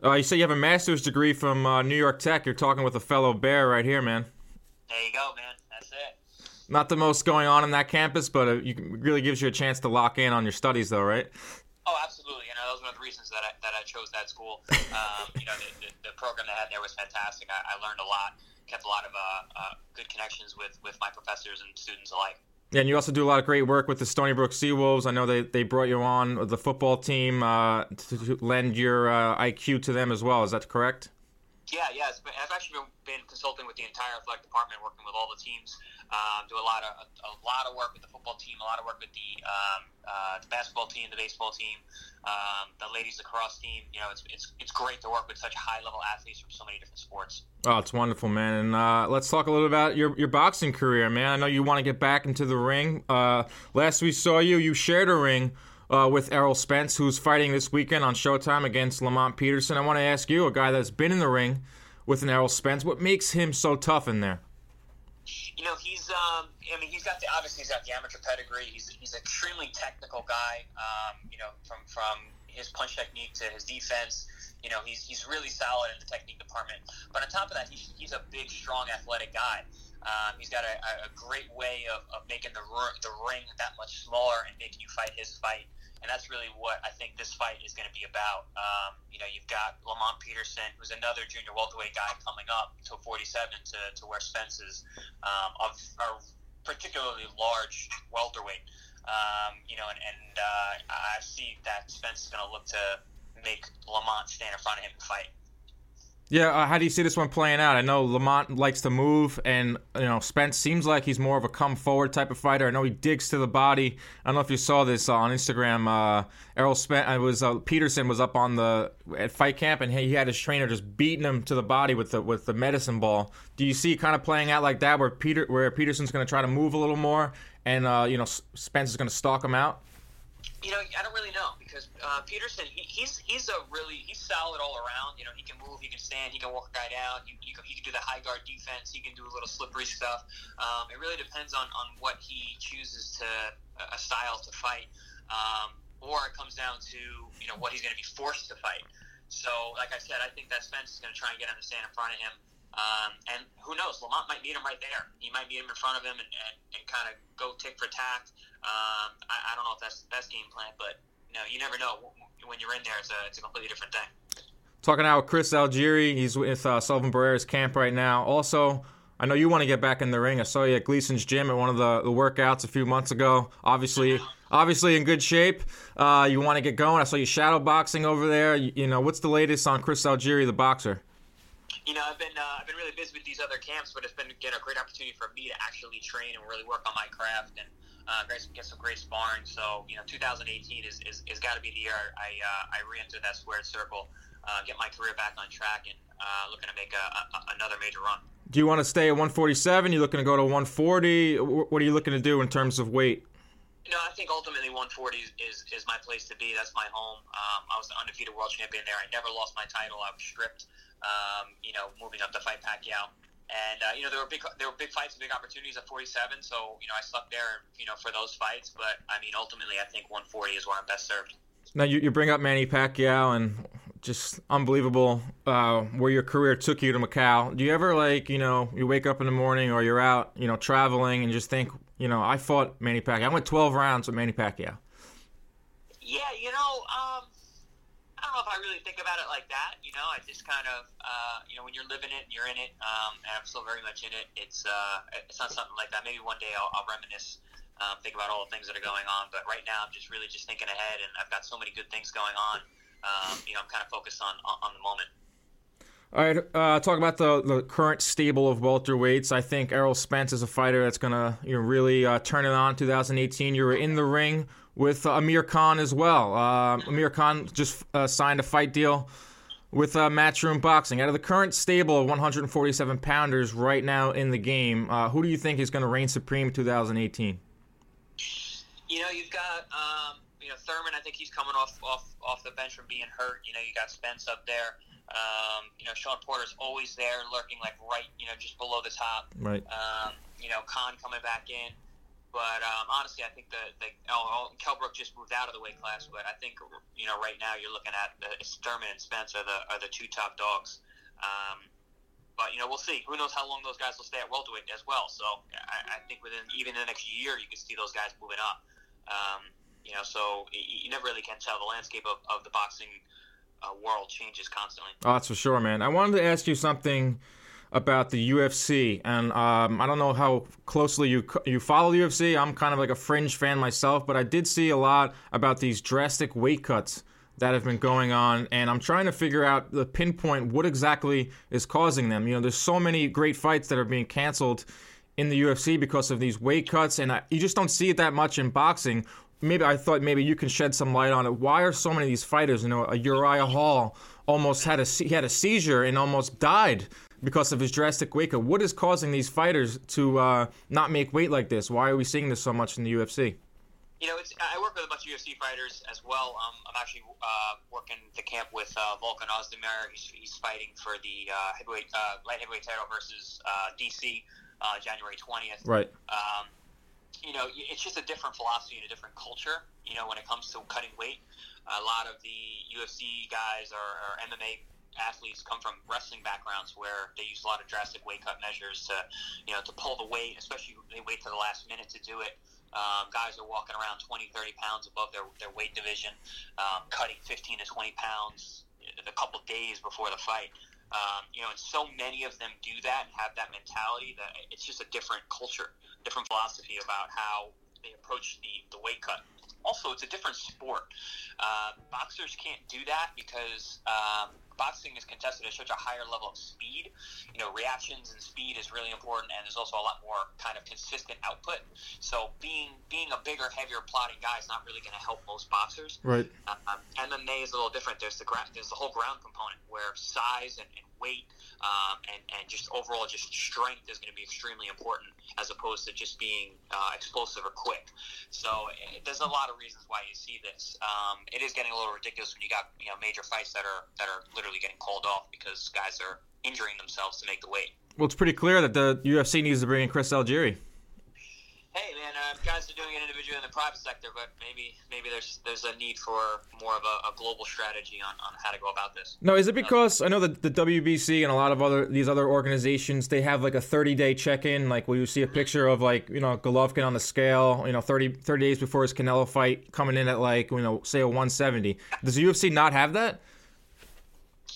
Uh, you say you have a master's degree from uh, New York Tech. You're talking with a fellow Bear right here, man. There you go, man. Not the most going on in that campus, but it really gives you a chance to lock in on your studies, though, right? Oh, absolutely. You know, that was one of the reasons that I, that I chose that school. Um, you know, the, the, the, program they had there was fantastic. I, I learned a lot, kept a lot of uh, uh, good connections with, with my professors and students alike. Yeah, and you also do a lot of great work with the Stony Brook Seawolves. I know they, they brought you on the football team uh, to, to, lend your uh, IQ to them as well. Is that correct? Yeah, yeah. I've actually been, been consulting with the entire athletic department, working with all the teams um, do a lot of a, a, lot of work with the football team, a lot of work with the um, uh, the basketball team, the baseball team, um, the ladies lacrosse team. You know, it's, it's it's great to work with such high level athletes from so many different sports. Oh, it's wonderful, man. And uh, let's talk a little about your your boxing career, man. I know you want to get back into the ring. Uh, last we saw you, you shared a ring. Uh, with Errol Spence, who's fighting this weekend on Showtime against Lamont Peterson. I want to ask you, a guy that's been in the ring with an Errol Spence, what makes him so tough in there? you know, he's um, I mean, he's got the obviously he's got the amateur pedigree. He's he's an extremely technical guy. Um, you know, from from his punch technique to his defense. You know, he's, he's really solid in the technique department. But on top of that, he's, he's a big, strong, athletic guy. Um, he's got a, a great way of, of making the, the ring that much smaller and making you fight his fight and that's really what I think this fight is going to be about. Um, you know, you've got Lamont Peterson, who's another junior welterweight guy coming up to 47 to, to where Spence is, um, of a particularly large welterweight. Um, you know, and, and uh, I see that Spence is going to look to make Lamont stand in front of him and fight. Yeah, uh, how do you see this one playing out? I know Lamont likes to move, and you know Spence seems like he's more of a come forward type of fighter. I know he digs to the body. I don't know if you saw this uh, on Instagram. Uh, Errol Spence, uh, it was uh, Peterson was up on the at fight camp, and he had his trainer just beating him to the body with the with the medicine ball. Do you see kind of playing out like that, where Peter where Peterson's going to try to move a little more, and uh, you know Spence is going to stalk him out? You know, I don't really know because uh, Peterson, he, he's he's a really he's solid all around. You know, he can move, he can stand, he can walk a guy down. He, he, can, he can do the high guard defense. He can do a little slippery stuff. Um, it really depends on, on what he chooses to a style to fight. um, or it comes down to you know what he's going to be forced to fight. So, like I said, I think that Spence is going to try and get the stand in front of him. Um, and who knows? Lamont might meet him right there. He might meet him in front of him and, and, and kind of go tick for tack. Um, I, I don't know if that's the best game plan, but you know, you never know. When you're in there, it's a, it's a completely different thing. Talking now with Chris Algieri. He's with uh, Sullivan Barrera's camp right now. Also, I know you want to get back in the ring. I saw you at Gleason's gym at one of the, the workouts a few months ago. Obviously, obviously in good shape. Uh, you want to get going. I saw you shadow boxing over there. You, you, know, what's the latest on Chris Algieri, the boxer? You know, I've been uh, I've been really busy with these other camps, but it's been again a great opportunity for me to actually train and really work on my craft and uh, get some great sparring. So you know, 2018 is is, is got to be the year I uh, I re-enter that squared circle, uh, get my career back on track, and uh, looking to make a, a, another major run. Do you want to stay at 147? You looking to go to 140? What are you looking to do in terms of weight? You know, I think ultimately 140 is, is my place to be. That's my home. Um, I was the undefeated world champion there. I never lost my title. I was stripped. Um, you know, moving up to fight Pacquiao, and uh, you know there were big there were big fights and big opportunities at 47. So you know I slept there, you know, for those fights. But I mean, ultimately, I think 140 is where I'm best served. Now you, you bring up Manny Pacquiao and just unbelievable uh, where your career took you to Macau. Do you ever like you know you wake up in the morning or you're out you know traveling and just think you know I fought Manny Pacquiao. I went 12 rounds with Manny Pacquiao. Yeah, you know, um, I don't know if I really think about it like that. You know, I just kind of uh, you know when you're living it, and you're in it, um, and I'm still very much in it. It's uh, it's not something like that. Maybe one day I'll, I'll reminisce. Um, think about all the things that are going on, but right now I'm just really just thinking ahead, and I've got so many good things going on um, you know, I'm kind of focused on on the moment. All right, uh, talk about the, the current stable of welterweights. I think Errol Spence is a fighter that's going to you know, really uh, turn it on 2018. You were in the ring with uh, Amir Khan as well. Uh, Amir Khan just uh, signed a fight deal with uh, Matchroom Boxing. Out of the current stable of 147 pounders right now in the game, who do you think is going to reign supreme 2018? You know, you've got um, you know Thurman. I think he's coming off off off the bench from being hurt. You know, you got Spence up there. Um, you know, Shawn Porter's always there, lurking like right, you know, just below the top. Right. Um, you know, Khan coming back in. But um, honestly, I think the, the oh, Kell Brook just moved out of the weight class. But I think you know right now you're looking at the Thurman and Spence are the are the two top dogs. Um, but you know we'll see. Who knows how long those guys will stay at welterweight as well. So I, I think within even in the next year you can see those guys moving up. Um, you know, so you never really can tell. The landscape of, of the boxing uh, world changes constantly. Oh, that's for sure, man. I wanted to ask you something about the UFC, and um, I don't know how closely you you follow the UFC. I'm kind of like a fringe fan myself, but I did see a lot about these drastic weight cuts that have been going on, and I'm trying to figure out the pinpoint what exactly is causing them. You know, there's so many great fights that are being canceled in the UFC because of these weight cuts, and I, you just don't see it that much in boxing maybe I thought maybe you can shed some light on it. Why are so many of these fighters? You know, a Uriah Hall almost had a he had a seizure and almost died because of his drastic weight cut. What is causing these fighters to uh, not make weight like this? Why are we seeing this so much in the UFC? You know, I work with a bunch of UFC fighters as well. Um, I'm actually uh, working the camp with uh, Volkan Ozdemir. He's, he's, fighting for the uh, heavyweight uh, light heavyweight title versus uh, DC January 20th. Right. Um, you know, it's just a different philosophy and a different culture. You know, when it comes to cutting weight, a lot of the UFC guys or, or MMA athletes come from wrestling backgrounds where they use a lot of drastic weight cut measures to, you know, to pull the weight. Especially they wait to the last minute to do it. Um, guys are walking around 20, 30 pounds above their, their weight division, um, cutting 15 to 20 pounds a couple days before the fight. Um, you know, and so many of them do that and have that mentality that it's just a different culture, different philosophy about how they approach the, the weight cut. Also, it's a different sport. Uh, boxers can't do that because um, boxing is contested at such a higher level of speed. You know, reactions and speed is really important, and there's also a lot more kind of consistent output. So being being a bigger, heavier, plotting guy is not really going to help most boxers. Right. Um, MMA is a little different. There's the gra- there's the whole ground component where size and, and weight um, and and just overall just strength is going to be extremely important as opposed to just being uh, explosive or quick. So it, eh, there's a lot of reasons why you see this. Um, it is getting a little ridiculous when you got you know major fights that are that are literally getting called off because guys are injuring themselves to make the weight. Well, it's pretty clear that the UFC needs to bring in Chris Algieri. hey man, uh, guys are doing it individually in the private sector, but maybe maybe there's there's a need for more of a, a global strategy on, on how to go about this. No, is it because I know that the WBC and a lot of other these other organizations they have like a 30 day check in, like where you see a picture of like you know Golovkin on the scale, you know 30, 30 days before his Canelo fight, coming in at like you know say a 170. Does the UFC not have that?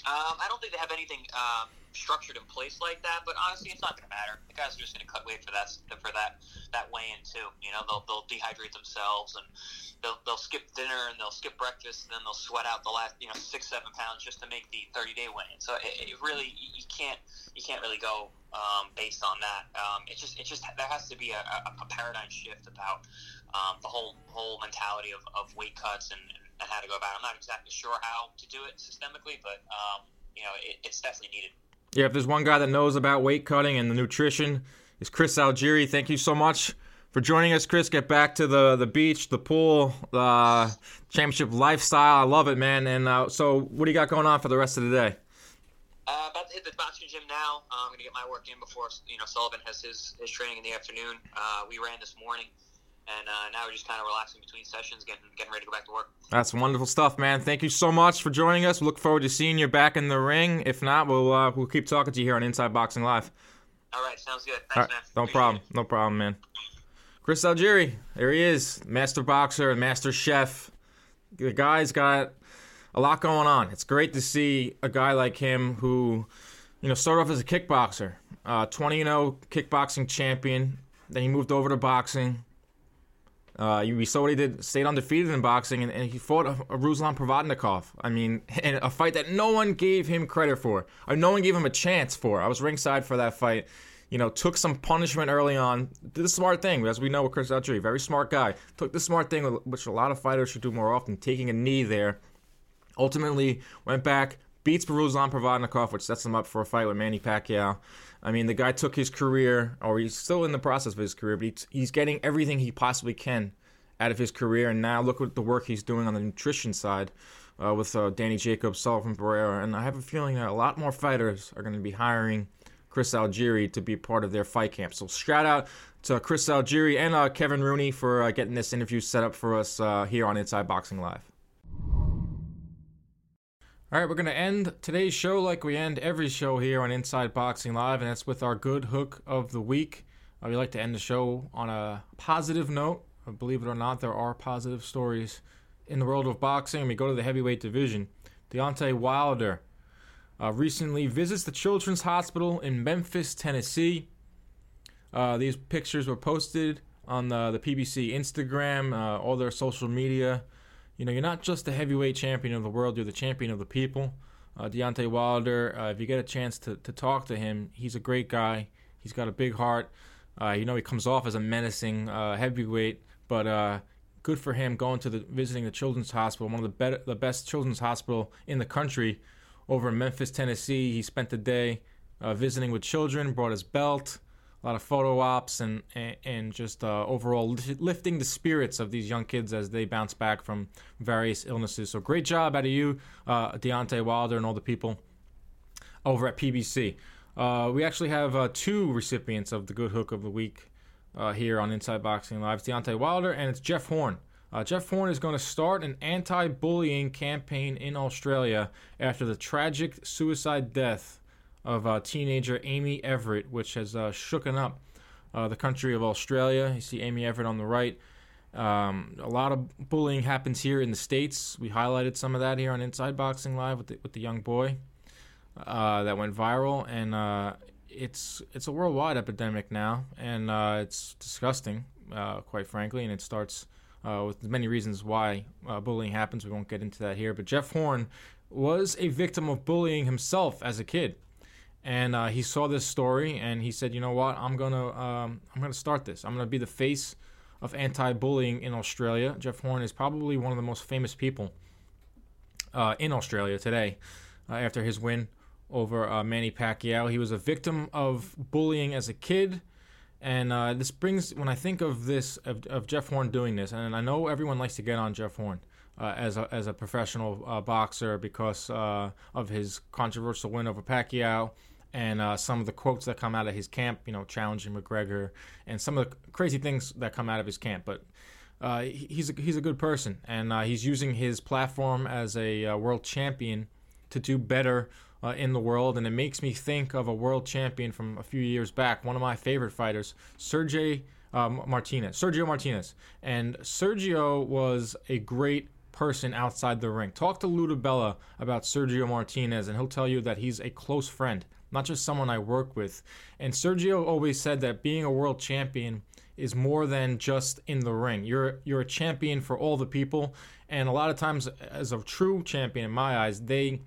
Um, I don't think they have anything um, structured in place like that. But honestly, it's not going to matter. The guys are just going to cut weight for that for that that weigh-in too. You know, they'll they'll dehydrate themselves and they'll they'll skip dinner and they'll skip breakfast and then they'll sweat out the last you know six seven pounds just to make the 30-day weigh-in. So it, it really you can't you can't really go um, based on that. Um, it just it just there has to be a, a, a paradigm shift about um, the whole whole mentality of, of weight cuts and, and how to go about it. I'm not exactly sure how to do it systemically, but um, you know, it, it's definitely needed. Yeah, if there's one guy that knows about weight cutting and the nutrition, is Chris Algieri. Thank you so much for joining us, Chris. Get back to the the beach, the pool, the uh, championship lifestyle. I love it, man. And uh, so, what do you got going on for the rest of the day? Uh, about to hit the boxing gym now. Uh, I'm gonna get my work in before you know Sullivan has his his training in the afternoon. Uh, we ran this morning and uh, now we're just kind of relaxing between sessions, getting getting ready to go back to work. That's wonderful stuff, man. Thank you so much for joining us. We look forward to seeing you back in the ring. If not, we'll uh, we'll keep talking to you here on Inside Boxing Live. All right, sounds good. Thanks, man. No Appreciate problem. it. No problem, man. Chris Algieri, there he is, master boxer and master chef. The guy's got a lot going on. It's great to see a guy like him who, you know, started off as a kickboxer, uh, 20 0 kickboxing champion. Then he moved over to boxing. Uh, we saw what he did, stayed undefeated in boxing, and, and he fought a, a Ruslan Provodnikov. I mean, in a fight that no one gave him credit for, or no one gave him a chance for. I was ringside for that fight. You know, took some punishment early on. Did the smart thing, as we know with Chris Algieri, very smart guy. Took the smart thing, which a lot of fighters should do more often, taking a knee there. Ultimately, went back, beats Ruslan Provodnikov, which sets him up for a fight with Manny Pacquiao. I mean, the guy took his career, or he's still in the process of his career, but he's, he's getting everything he possibly can out of his career. And now look at the work he's doing on the nutrition side uh, with uh, Danny Jacobs, Sullivan Barrera. And I have a feeling that a lot more fighters are going to be hiring Chris Algieri to be part of their fight camp. So shout out to Chris Algieri and uh, Kevin Rooney for uh, getting this interview set up for us uh, here on Inside Boxing Live. All right, we're going to end today's show like we end every show here on Inside Boxing Live, and that's with our good hook of the week. Uh, we like to end the show on a positive note. Uh, believe it or not, there are positive stories in the world of boxing. We go to the heavyweight division. Deontay Wilder uh, recently visits the Children's Hospital in Memphis, Tennessee. Uh, these pictures were posted on the, the PBC Instagram, uh, all their social media. You know, you're not just the heavyweight champion of the world, you're the champion of the people. Uh, Deontay Wilder, uh, if you get a chance to, to talk to him, he's a great guy. He's got a big heart. Uh, you know, he comes off as a menacing uh, heavyweight, but uh, good for him going to the visiting the Children's Hospital, one of the better, the best children's hospital in the country, over in Memphis, Tennessee. He spent the day uh, visiting with children, brought his belt, a lot of photo ops, and and, just uh, overall lifting the spirits of these young kids as they bounce back from various illnesses. So great job out of you, uh, Deontay Wilder, and all the people over at PBC. Uh, we actually have uh, two recipients of the good hook of the week uh, here on Inside Boxing Live. It's Deontay Wilder and it's Jeff Horn. Uh, Jeff Horn is going to start an anti bullying campaign in Australia after the tragic suicide death of uh, teenager Amy Everett, which has uh, shooken up uh, the country of Australia. You see Amy Everett on the right. Um, a lot of bullying happens here in the States. We highlighted some of that here on Inside Boxing Live with the, with the young boy uh, that went viral. And uh, it's, it's a worldwide epidemic now, and uh, it's disgusting, quite frankly, and it starts with many reasons why bullying happens. We won't get into that here. But Jeff Horn was a victim of bullying himself as a kid, and uh, he saw this story and he said, "You know what? I'm gonna um, I'm gonna start this. I'm gonna be the face of anti-bullying in Australia." Jeff Horn is probably one of the most famous people uh, in Australia today uh, after his win over uh, Manny Pacquiao. He was a victim of bullying as a kid. And uh, this brings, when I think of this, of, of, Jeff Horn doing this, and I know everyone likes to get on Jeff Horn uh, as, a, as a professional uh, boxer because uh, of his controversial win over Pacquiao and uh, some of the quotes that come out of his camp, you know, challenging McGregor, and some of the crazy things that come out of his camp. But uh, he's a, he's a good person, and uh, he's using his platform as a uh, world champion to do better uh, in the world. And it makes me think of a world champion from a few years back, one of my favorite fighters, Sergey um, Martinez, Sergio Martinez, and Sergio was a great person outside the ring. Talk to Lou DiBella about Sergio Martinez, and he'll tell you that he's a close friend not just someone I work with. And Sergio always said that being a world champion is more than just in the ring. You're you're a champion for all the people, and a lot of times, as a true champion in my eyes, they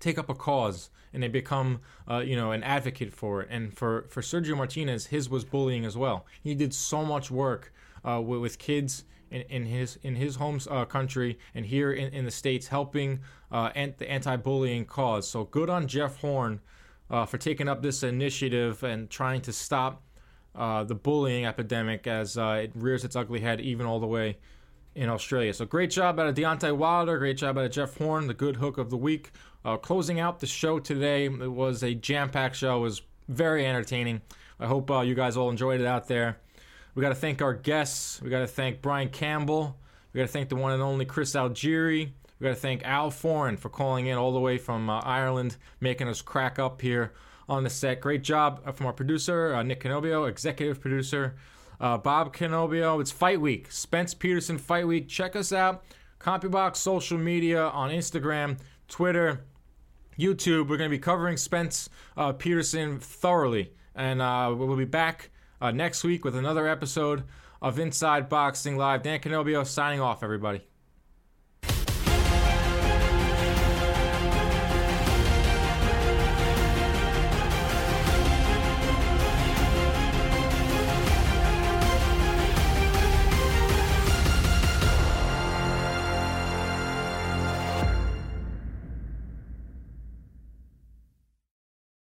take up a cause and they become, uh, you know, an advocate for it. And for for Sergio Martinez, his was bullying as well. He did so much work uh, with, with, kids. In, in, his in his home uh, country and here in, in the states, helping uh, the anti-bullying cause. So good on Jeff Horn uh, for taking up this initiative and trying to stop uh, the bullying epidemic as uh, it rears its ugly head even all the way in Australia. So great job out of Deontay Wilder, great job out of Jeff Horn, the good hook of the week. Uh, closing out the show today, it was a jam-packed show. It was very entertaining. I hope uh, you guys all enjoyed it out there. We got to thank our guests. We got to thank Brian Campbell. We got to thank the one and only Chris Algieri. We got to thank Al Foran for calling in all the way from uh, Ireland, making us crack up here on the set. Great job uh, from our producer, uh, Nick Canobbio, executive producer, uh, Bob Canobbio. It's Fight Week, Spence Peterson Fight Week. Check us out. CompuBox social media on Instagram, Twitter, YouTube. We're going to be covering Spence uh, Peterson thoroughly. And we'll be back next week with another episode of Inside Boxing Live. Dan Canobbio signing off, everybody.